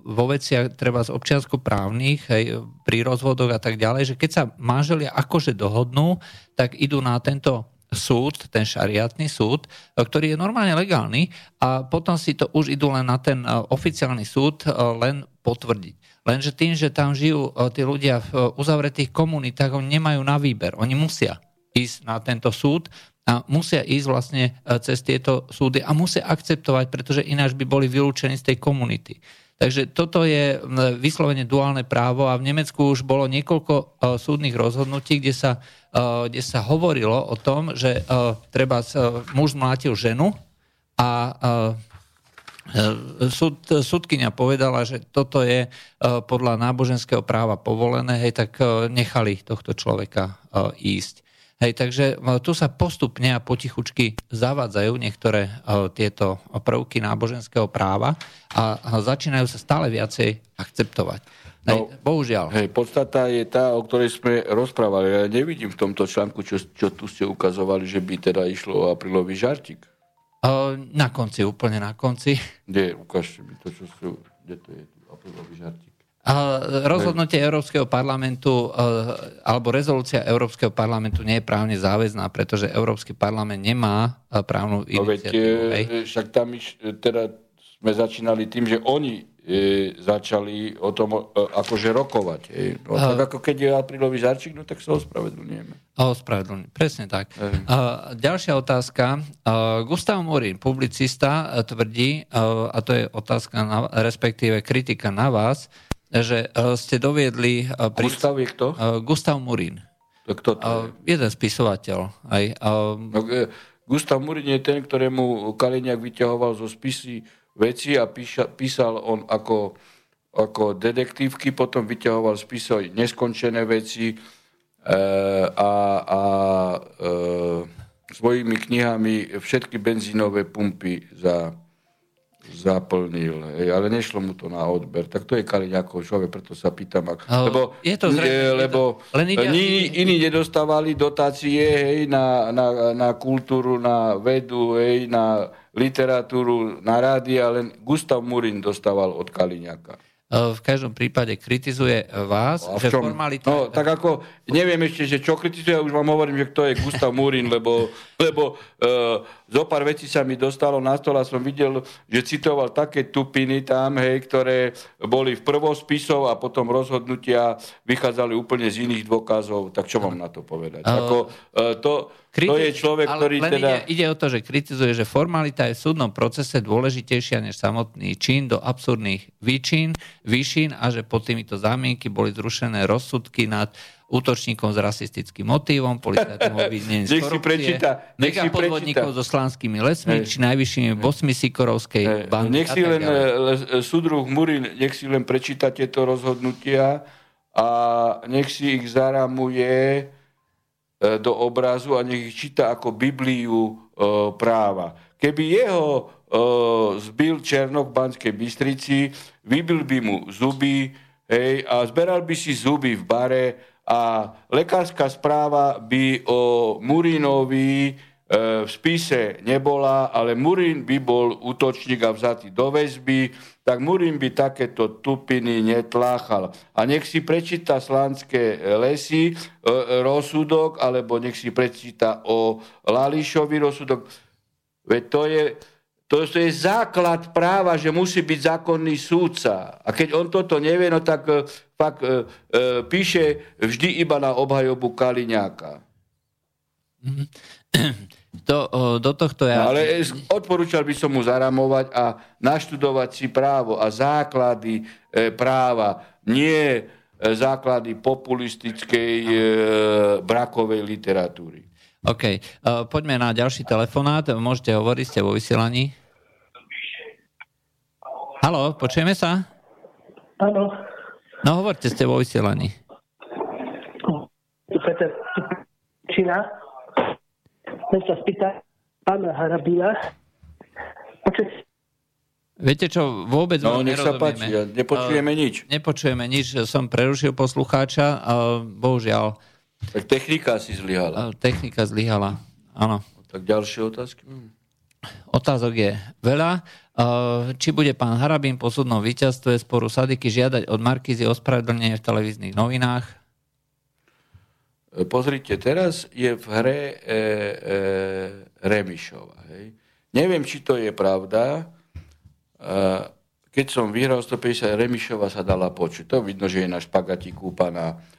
vo veciach treba z občiansko-právnych, hej, pri rozvodoch a tak ďalej, že keď sa manželia akože dohodnú, tak idú na tento súd, ten šariatný súd, ktorý je normálne legálny a potom si to už idú len na ten e, oficiálny súd e, len potvrdiť. Lenže tým, že tam žijú e, tí ľudia v uzavretých komunitách, oni nemajú na výber. Oni musia ísť na tento súd a musia ísť vlastne cez tieto súdy a musia akceptovať, pretože ináč by boli vylúčení z tej komunity. Takže toto je vyslovene duálne právo a v Nemecku už bolo niekoľko e, súdnych rozhodnutí, kde sa, e, kde sa hovorilo o tom, že e, treba muž mlátil ženu a Súd, súdkynia povedala, že toto je podľa náboženského práva povolené, hej, tak nechali tohto človeka ísť. Hej, takže tu sa postupne a potichučky zavádzajú niektoré tieto prvky náboženského práva a začínajú sa stále viacej akceptovať. No, hej, bohužiaľ. Hej, podstata je tá, o ktorej sme rozprávali. Ja nevidím v tomto článku, čo, čo tu ste ukazovali, že by teda išlo o aprílový žartik. Uh, na konci, úplne na konci. Kde, ukážte mi to, čo sú, kde to je aprílový žartik. Rozhodnutie Európskeho parlamentu e, alebo rezolúcia Európskeho parlamentu nie je právne záväzná, pretože Európsky parlament nemá e, právnu iniciatívu. No, veď, však tam iš, teda sme začínali tým, že oni e, začali o tom e, akože rokovať. E. No, uh, tak ako keď je aprílový žarčík, no tak sa ospravedlňujeme. Ospravedlňujeme, presne tak. Uh, ďalšia otázka. Uh, Gustav Morin, publicista, tvrdí, uh, a to je otázka, na, respektíve kritika na vás, že e, ste doviedli... E, pri... Gustav je kto? E, Gustav Murín. To kto to je? Jeden spisovateľ. Aj, no, Gustav Murín je ten, ktorému Kaliňák vyťahoval zo spisy veci a píša, písal on ako, ako detektívky, potom vyťahoval spisy neskončené veci e, a, a e, svojimi knihami všetky benzínové pumpy za zaplnil, hej, ale nešlo mu to na odber. Tak to je Kaliňákov človek, preto sa pýtam. Ak, no, lebo je to zrejme, je, lebo to, len iní, iní nedostávali dotácie hej, na, na, na kultúru, na vedu, hej, na literatúru, na rádia, len Gustav Murin dostával od Kaliňáka. E, v každom prípade kritizuje vás, že formalita... No, tak ako, neviem ešte, že čo kritizuje, už vám hovorím, že kto je Gustav Múrin, lebo, lebo uh, zo pár vecí sa mi dostalo na stôl a som videl, že citoval také tupiny tam, hej, ktoré boli v prvospisov a potom rozhodnutia vychádzali úplne z iných dôkazov. Tak čo mám na to povedať? Uh, ako, uh, to, Kritiz... To je človek, ktorý len teda... Ide, ide o to, že kritizuje, že formalita je v súdnom procese dôležitejšia než samotný čin do absurdných výčin, výšin a že pod týmito zámienky boli zrušené rozsudky nad útočníkom s rasistickým motívom, policajtým obvinení z korupcie, megapodvodníkov so slánskými lesmi, Hej. či najvyššími bosmi Sikorovskej banky. Nech si len e, súdruh Murin, nech si len prečíta tieto rozhodnutia a nech si ich zaramuje E, do obrazu a nech ich číta ako Bibliu e, práva. Keby jeho e, zbil Černok v Banskej Bystrici, vybil by mu zuby hej, a zberal by si zuby v bare a lekárska správa by o Murinovi v spise nebola, ale Murín by bol útočník a vzatý do väzby, tak Murín by takéto tupiny netláchal. A nech si prečíta slánske lesy e, rozsudok, alebo nech si prečíta o Lališovi rozsudok. Veď to je, to je základ práva, že musí byť zákonný súdca. A keď on toto nevie, no tak e, fakt e, e, píše vždy iba na obhajobu Kaliňáka. To, o, do tohto ja... No, ale odporúčal by som mu zaramovať a naštudovať si právo a základy e, práva, nie základy populistickej e, brakovej literatúry. OK. Uh, poďme na ďalší telefonát. Môžete hovoriť, ste vo vysielaní. Haló, počujeme sa? Áno. No hovorte, ste vo vysielaní. Peter Čina. Chcem sa spýtať pána Harabina. Počujete? Viete čo, vôbec no, nech sa páči, ja nepočujeme uh, nič. Nepočujeme nič, som prerušil poslucháča, uh, bohužiaľ. Tak technika si zlyhala. Technika zlyhala, áno. Tak ďalšie otázky? Otázok je veľa. Či bude pán Harabín po súdnom víťazstve sporu Sadiky žiadať od Markízy ospravedlnenie v televíznych novinách? Pozrite, teraz je v hre e, e, Remišova. Hej. Neviem, či to je pravda. E, keď som vyhral 150, Remišova sa dala počuť. To vidno, že je na špagati kúpaná E,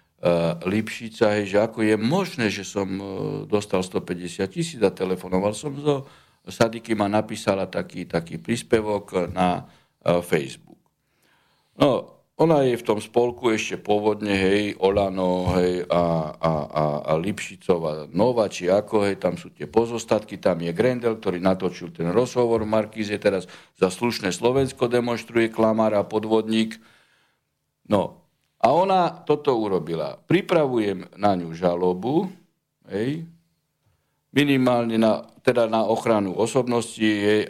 Lipšica, hej, že ako je možné, že som e, dostal 150 tisíc a telefonoval som zo Sadiky ma napísala taký, taký príspevok na e, Facebook. No, ona je v tom spolku ešte pôvodne, hej, Olano, hej, a, a, a, a Lipšicová Nova, či ako, hej, tam sú tie pozostatky, tam je Grendel, ktorý natočil ten rozhovor v Markíze, teraz za slušné Slovensko demonstruje klamár a podvodník. No, a ona toto urobila. Pripravujem na ňu žalobu, hej, minimálne na, teda na ochranu osobnosti, jej, e,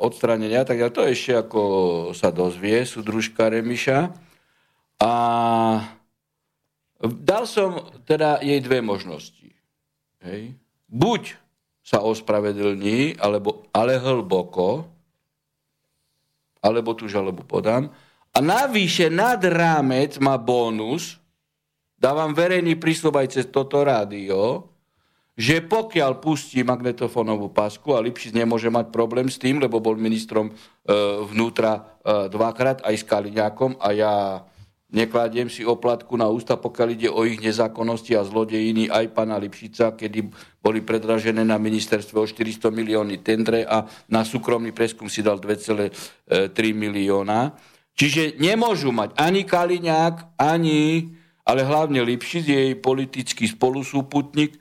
odstranenia, tak ja to ešte ako sa dozvie, súdružka Remiša. A dal som teda jej dve možnosti. Hej. Buď sa ospravedlní, alebo, ale hlboko, alebo tú žalobu podám, a navyše nad rámec má bonus, dávam verejný prísľub aj cez toto rádio, že pokiaľ pustí magnetofónovú pásku a Lipšic nemôže mať problém s tým, lebo bol ministrom e, vnútra e, dvakrát aj s Kaliňákom a ja nekladiem si oplatku na ústa, pokiaľ ide o ich nezákonnosti a zlodejiny aj pána Lipšica, kedy boli predražené na ministerstve o 400 milióny tendre a na súkromný preskum si dal 2,3 milióna Čiže nemôžu mať ani Kaliňák, ani, ale hlavne Lipšic, jej politický spolusúputník,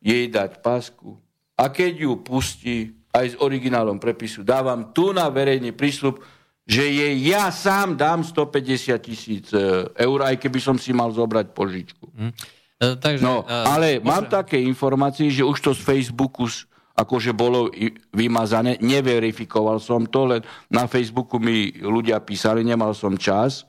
jej dať pásku. A keď ju pustí aj s originálom prepisu, dávam tu na verejný prísľub, že jej ja sám dám 150 tisíc e, eur, aj keby som si mal zobrať požičku. Hm. E, takže, no, e, ale môže... mám také informácie, že už to z Facebooku akože bolo vymazané. Neverifikoval som to, len na Facebooku mi ľudia písali, nemal som čas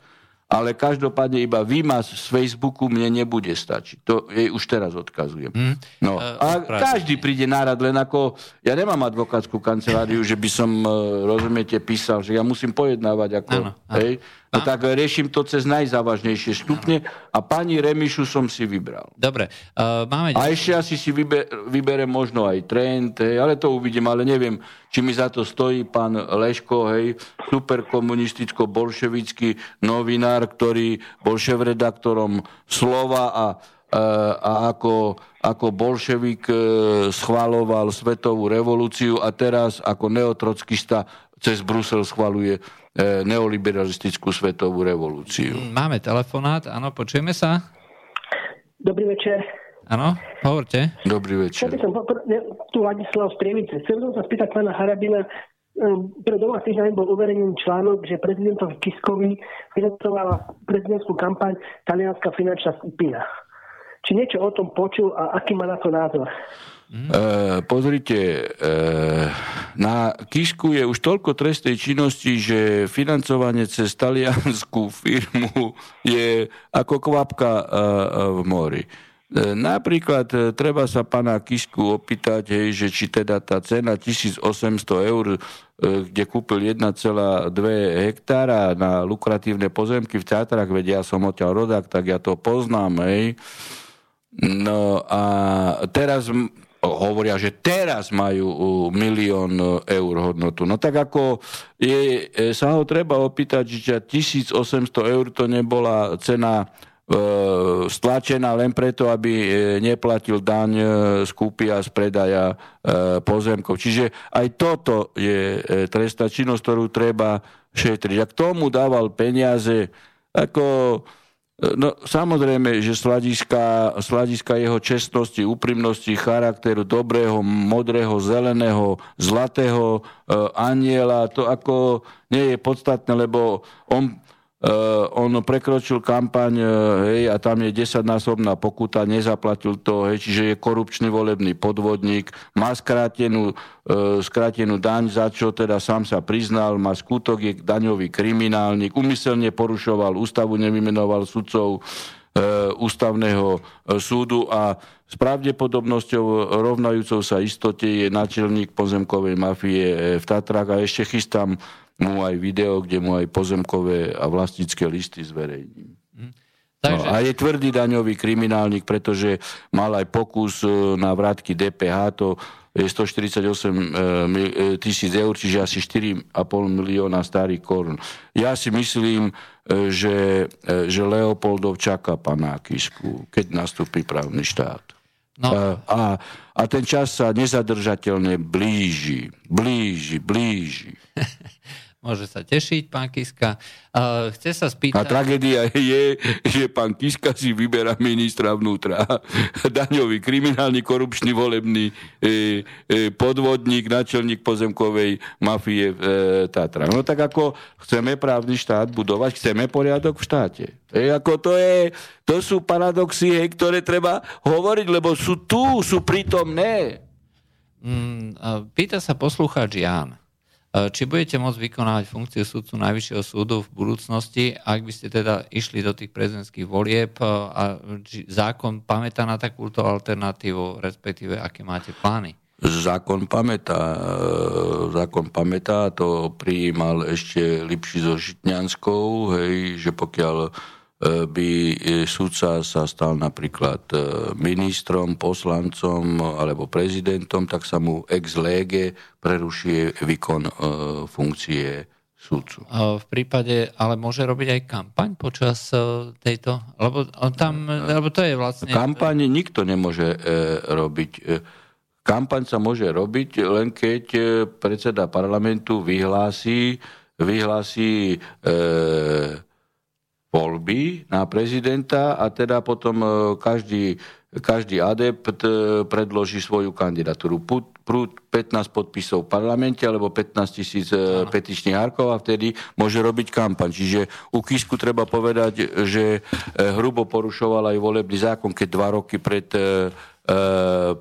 ale každopádne iba výmaz z Facebooku mne nebude stačiť. To jej už teraz odkazujem. Hmm. No. E, a každý príde nárad, len ako ja nemám advokátsku kanceláriu, že by som, e, rozumiete, písal, že ja musím pojednávať ako... Ano, ano. Hej, No tak riešim to cez najzávažnejšie stupne a pani Remišu som si vybral. Dobre. Uh, máme... A ešte asi si vyber, vyberem možno aj trend, hej, ale to uvidím, ale neviem, či mi za to stojí pán Leško, hej, superkomunisticko-bolševický novinár, ktorý bol šéf-redaktorom Slova a a ako, ako bolševik e, schvaloval svetovú revolúciu a teraz ako neotrockista cez Brusel schvaluje E, neoliberalistickú svetovú revolúciu. Máme telefonát, áno, počujeme sa? Dobrý večer. Áno, hovorte. Dobrý večer. Chcel som tu Ladislav Strievice. Chcel som sa spýtať pána Harabina, ehm, pre doma týždňa bol uverejnený článok, že prezidentovi Kiskovi financovala prezidentskú kampaň talianská finančná skupina. Či niečo o tom počul a aký má na to názor? Mm. E, pozrite, e, na Kisku je už toľko trestnej činnosti, že financovanie cez talianskú firmu je ako kvapka e, v mori. Napríklad treba sa pana Kisku opýtať, hej, že či teda tá cena 1800 eur, kde kúpil 1,2 hektára na lukratívne pozemky v Tátrach, vedia, ja som odtiaľ rodák, tak ja to poznám, hej. No a teraz hovoria, že teraz majú milión eur hodnotu. No tak ako je, sa ho treba opýtať, že 1800 eur to nebola cena E, stlačená len preto, aby e, neplatil daň e, z kúpia z predaja pozemkov. Čiže aj toto je trestná činnosť, ktorú treba šetriť. A k tomu dával peniaze, ako No, samozrejme, že sladiska, sladiska jeho čestnosti, úprimnosti, charakteru, dobrého, modrého, zeleného, zlatého e, aniela, to ako nie je podstatné, lebo on Uh, on prekročil kampaň uh, hej, a tam je 10-násobná pokuta, nezaplatil to, hej, čiže je korupčný volebný podvodník, má skrátenú, uh, skrátenú daň, za čo teda sám sa priznal, má skutok, je daňový kriminálnik, umyselne porušoval ústavu, nevymenoval sudcov ústavného súdu a s pravdepodobnosťou rovnajúcou sa istote je načelník pozemkovej mafie v Tatrách a ešte chystám mu aj video, kde mu aj pozemkové a vlastnícke listy zverejním. Hm. Takže... No, a je tvrdý daňový kriminálnik, pretože mal aj pokus e, na vrátky DPH, to je 148 e, e, tisíc eur, čiže asi 4,5 milióna starých korun. Ja si myslím, že, že Leopoldov čaká paná Kisku, keď nastúpi právny štát. No. A, a, ten čas sa nezadržateľne blíži, blíži, blíži. Môže sa tešiť, pán Kiska. Uh, chce sa spýtať... A tragédia je, že pán Kiska si vyberá ministra vnútra. Daňový, kriminálny, korupčný, volebný e, e, podvodník, načelník pozemkovej mafie e, Tatra. No tak ako chceme právny štát budovať, chceme poriadok v štáte. E, ako to, je, to sú paradoxy, hej, ktoré treba hovoriť, lebo sú tu, sú prítomné. Mm, pýta sa poslucháč Ján. E, či budete môcť vykonávať funkciu sudcu Najvyššieho súdu v budúcnosti, ak by ste teda išli do tých prezidentských volieb e, a zákon pamätá na takúto alternatívu, respektíve aké máte plány? Zákon pamätá, e, zákon pamätá, to prijímal ešte Lipši so Žitňanskou, hej, že pokiaľ by súdca sa stal napríklad e, ministrom, poslancom alebo prezidentom, tak sa mu ex lege prerušuje výkon e, funkcie súdcu. V prípade, ale môže robiť aj kampaň počas e, tejto? Lebo, tam, lebo to je vlastne... Kampaň nikto nemôže robiť. Kampaň sa môže robiť len keď predseda parlamentu vyhlási, vyhlási e, voľby na prezidenta a teda potom e, každý, každý adept e, predloží svoju kandidatúru. 15 podpisov v parlamente alebo 15 tisíc e, petičných hárkov a vtedy môže robiť kampaň. Čiže u Kisku treba povedať, že hrubo porušoval aj volebný zákon, keď dva roky pred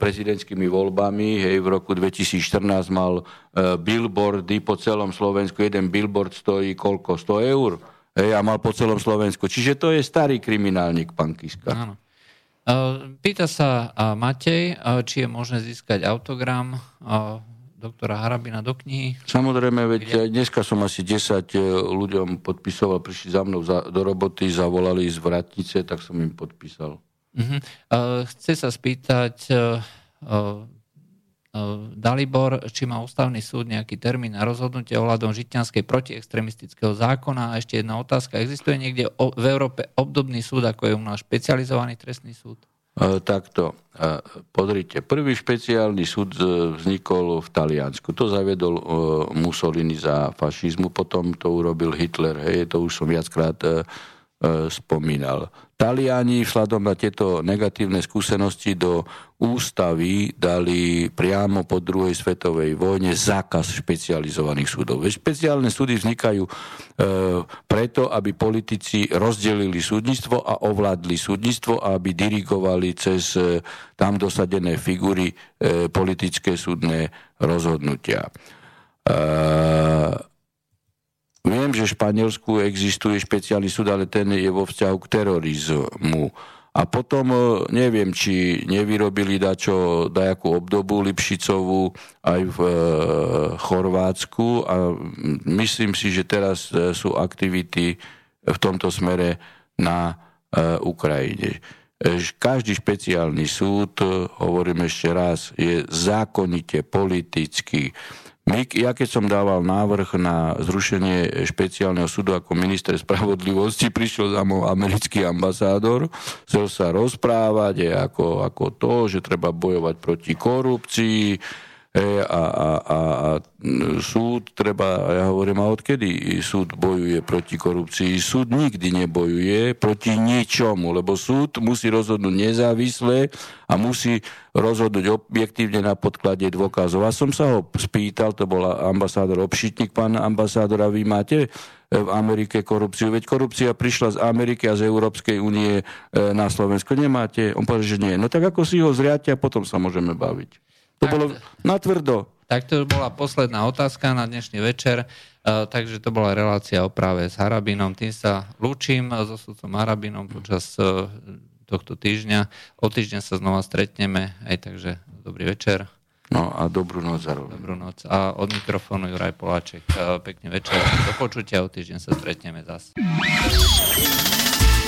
prezidentskými voľbami, hej, v roku 2014 mal billboardy po celom Slovensku, jeden billboard stojí koľko? 100 eur? Hej, a mal po celom Slovensku. Čiže to je starý kriminálnik, pán Kiska. Áno. Pýta sa Matej, či je možné získať autogram doktora Harabina do knihy. Samozrejme, veď Kde? dneska som asi 10 e, ľuďom podpisoval, prišli za mnou za, do roboty, zavolali z vratnice, tak som im podpísal. Uh-huh. Chce sa spýtať Dalibor, či má ústavný súd nejaký termín na rozhodnutie ohľadom žitňanskej protiextremistického zákona. A ešte jedna otázka. Existuje niekde v Európe obdobný súd, ako je u nás špecializovaný trestný súd? E, takto, e, pozrite, prvý špeciálny súd vznikol v Taliansku. To zavedol e, Mussolini za fašizmu, potom to urobil Hitler, hej, to už som viackrát spomínal. Taliani vzhľadom na tieto negatívne skúsenosti do ústavy dali priamo po druhej svetovej vojne zákaz špecializovaných súdov. Špeciálne súdy vznikajú e, preto, aby politici rozdelili súdnictvo a ovládli súdnictvo a aby dirigovali cez e, tam dosadené figury e, politické súdne rozhodnutia. E, Viem, že v Španielsku existuje špeciálny súd, ale ten je vo vzťahu k terorizmu. A potom e, neviem, či nevyrobili dačo dajakú obdobu Lipšicovú aj v e, Chorvátsku a myslím si, že teraz e, sú aktivity v tomto smere na Ukrajine. každý špeciálny súd, hovorím ešte raz, je zákonite politický. My, ja keď som dával návrh na zrušenie špeciálneho súdu ako minister spravodlivosti, prišiel za mnou americký ambasádor, chcel sa rozprávať ako, ako to, že treba bojovať proti korupcii, E, a, a, a, a súd treba, ja hovorím, a odkedy súd bojuje proti korupcii? Súd nikdy nebojuje proti ničomu, lebo súd musí rozhodnúť nezávisle a musí rozhodnúť objektívne na podklade dôkazov. A som sa ho spýtal, to bol ambasádor Obšitník, pán ambasádor, a vy máte v Amerike korupciu. Veď korupcia prišla z Ameriky a z Európskej únie e, na Slovensko. Nemáte? On povedal, že nie. No tak ako si ho zriate a potom sa môžeme baviť. To tak, bolo natvrdo. Tak to bola posledná otázka na dnešný večer. Uh, takže to bola relácia o práve s Harabinom. Tým sa lúčim so sudcom Harabinom počas uh, tohto týždňa. O týždeň sa znova stretneme. Aj takže dobrý večer. No a dobrú noc zároveň. Dobrú noc. A od mikrofónu Juraj Poláček. Uh, pekný večer. Do počutia. O týždeň sa stretneme zase.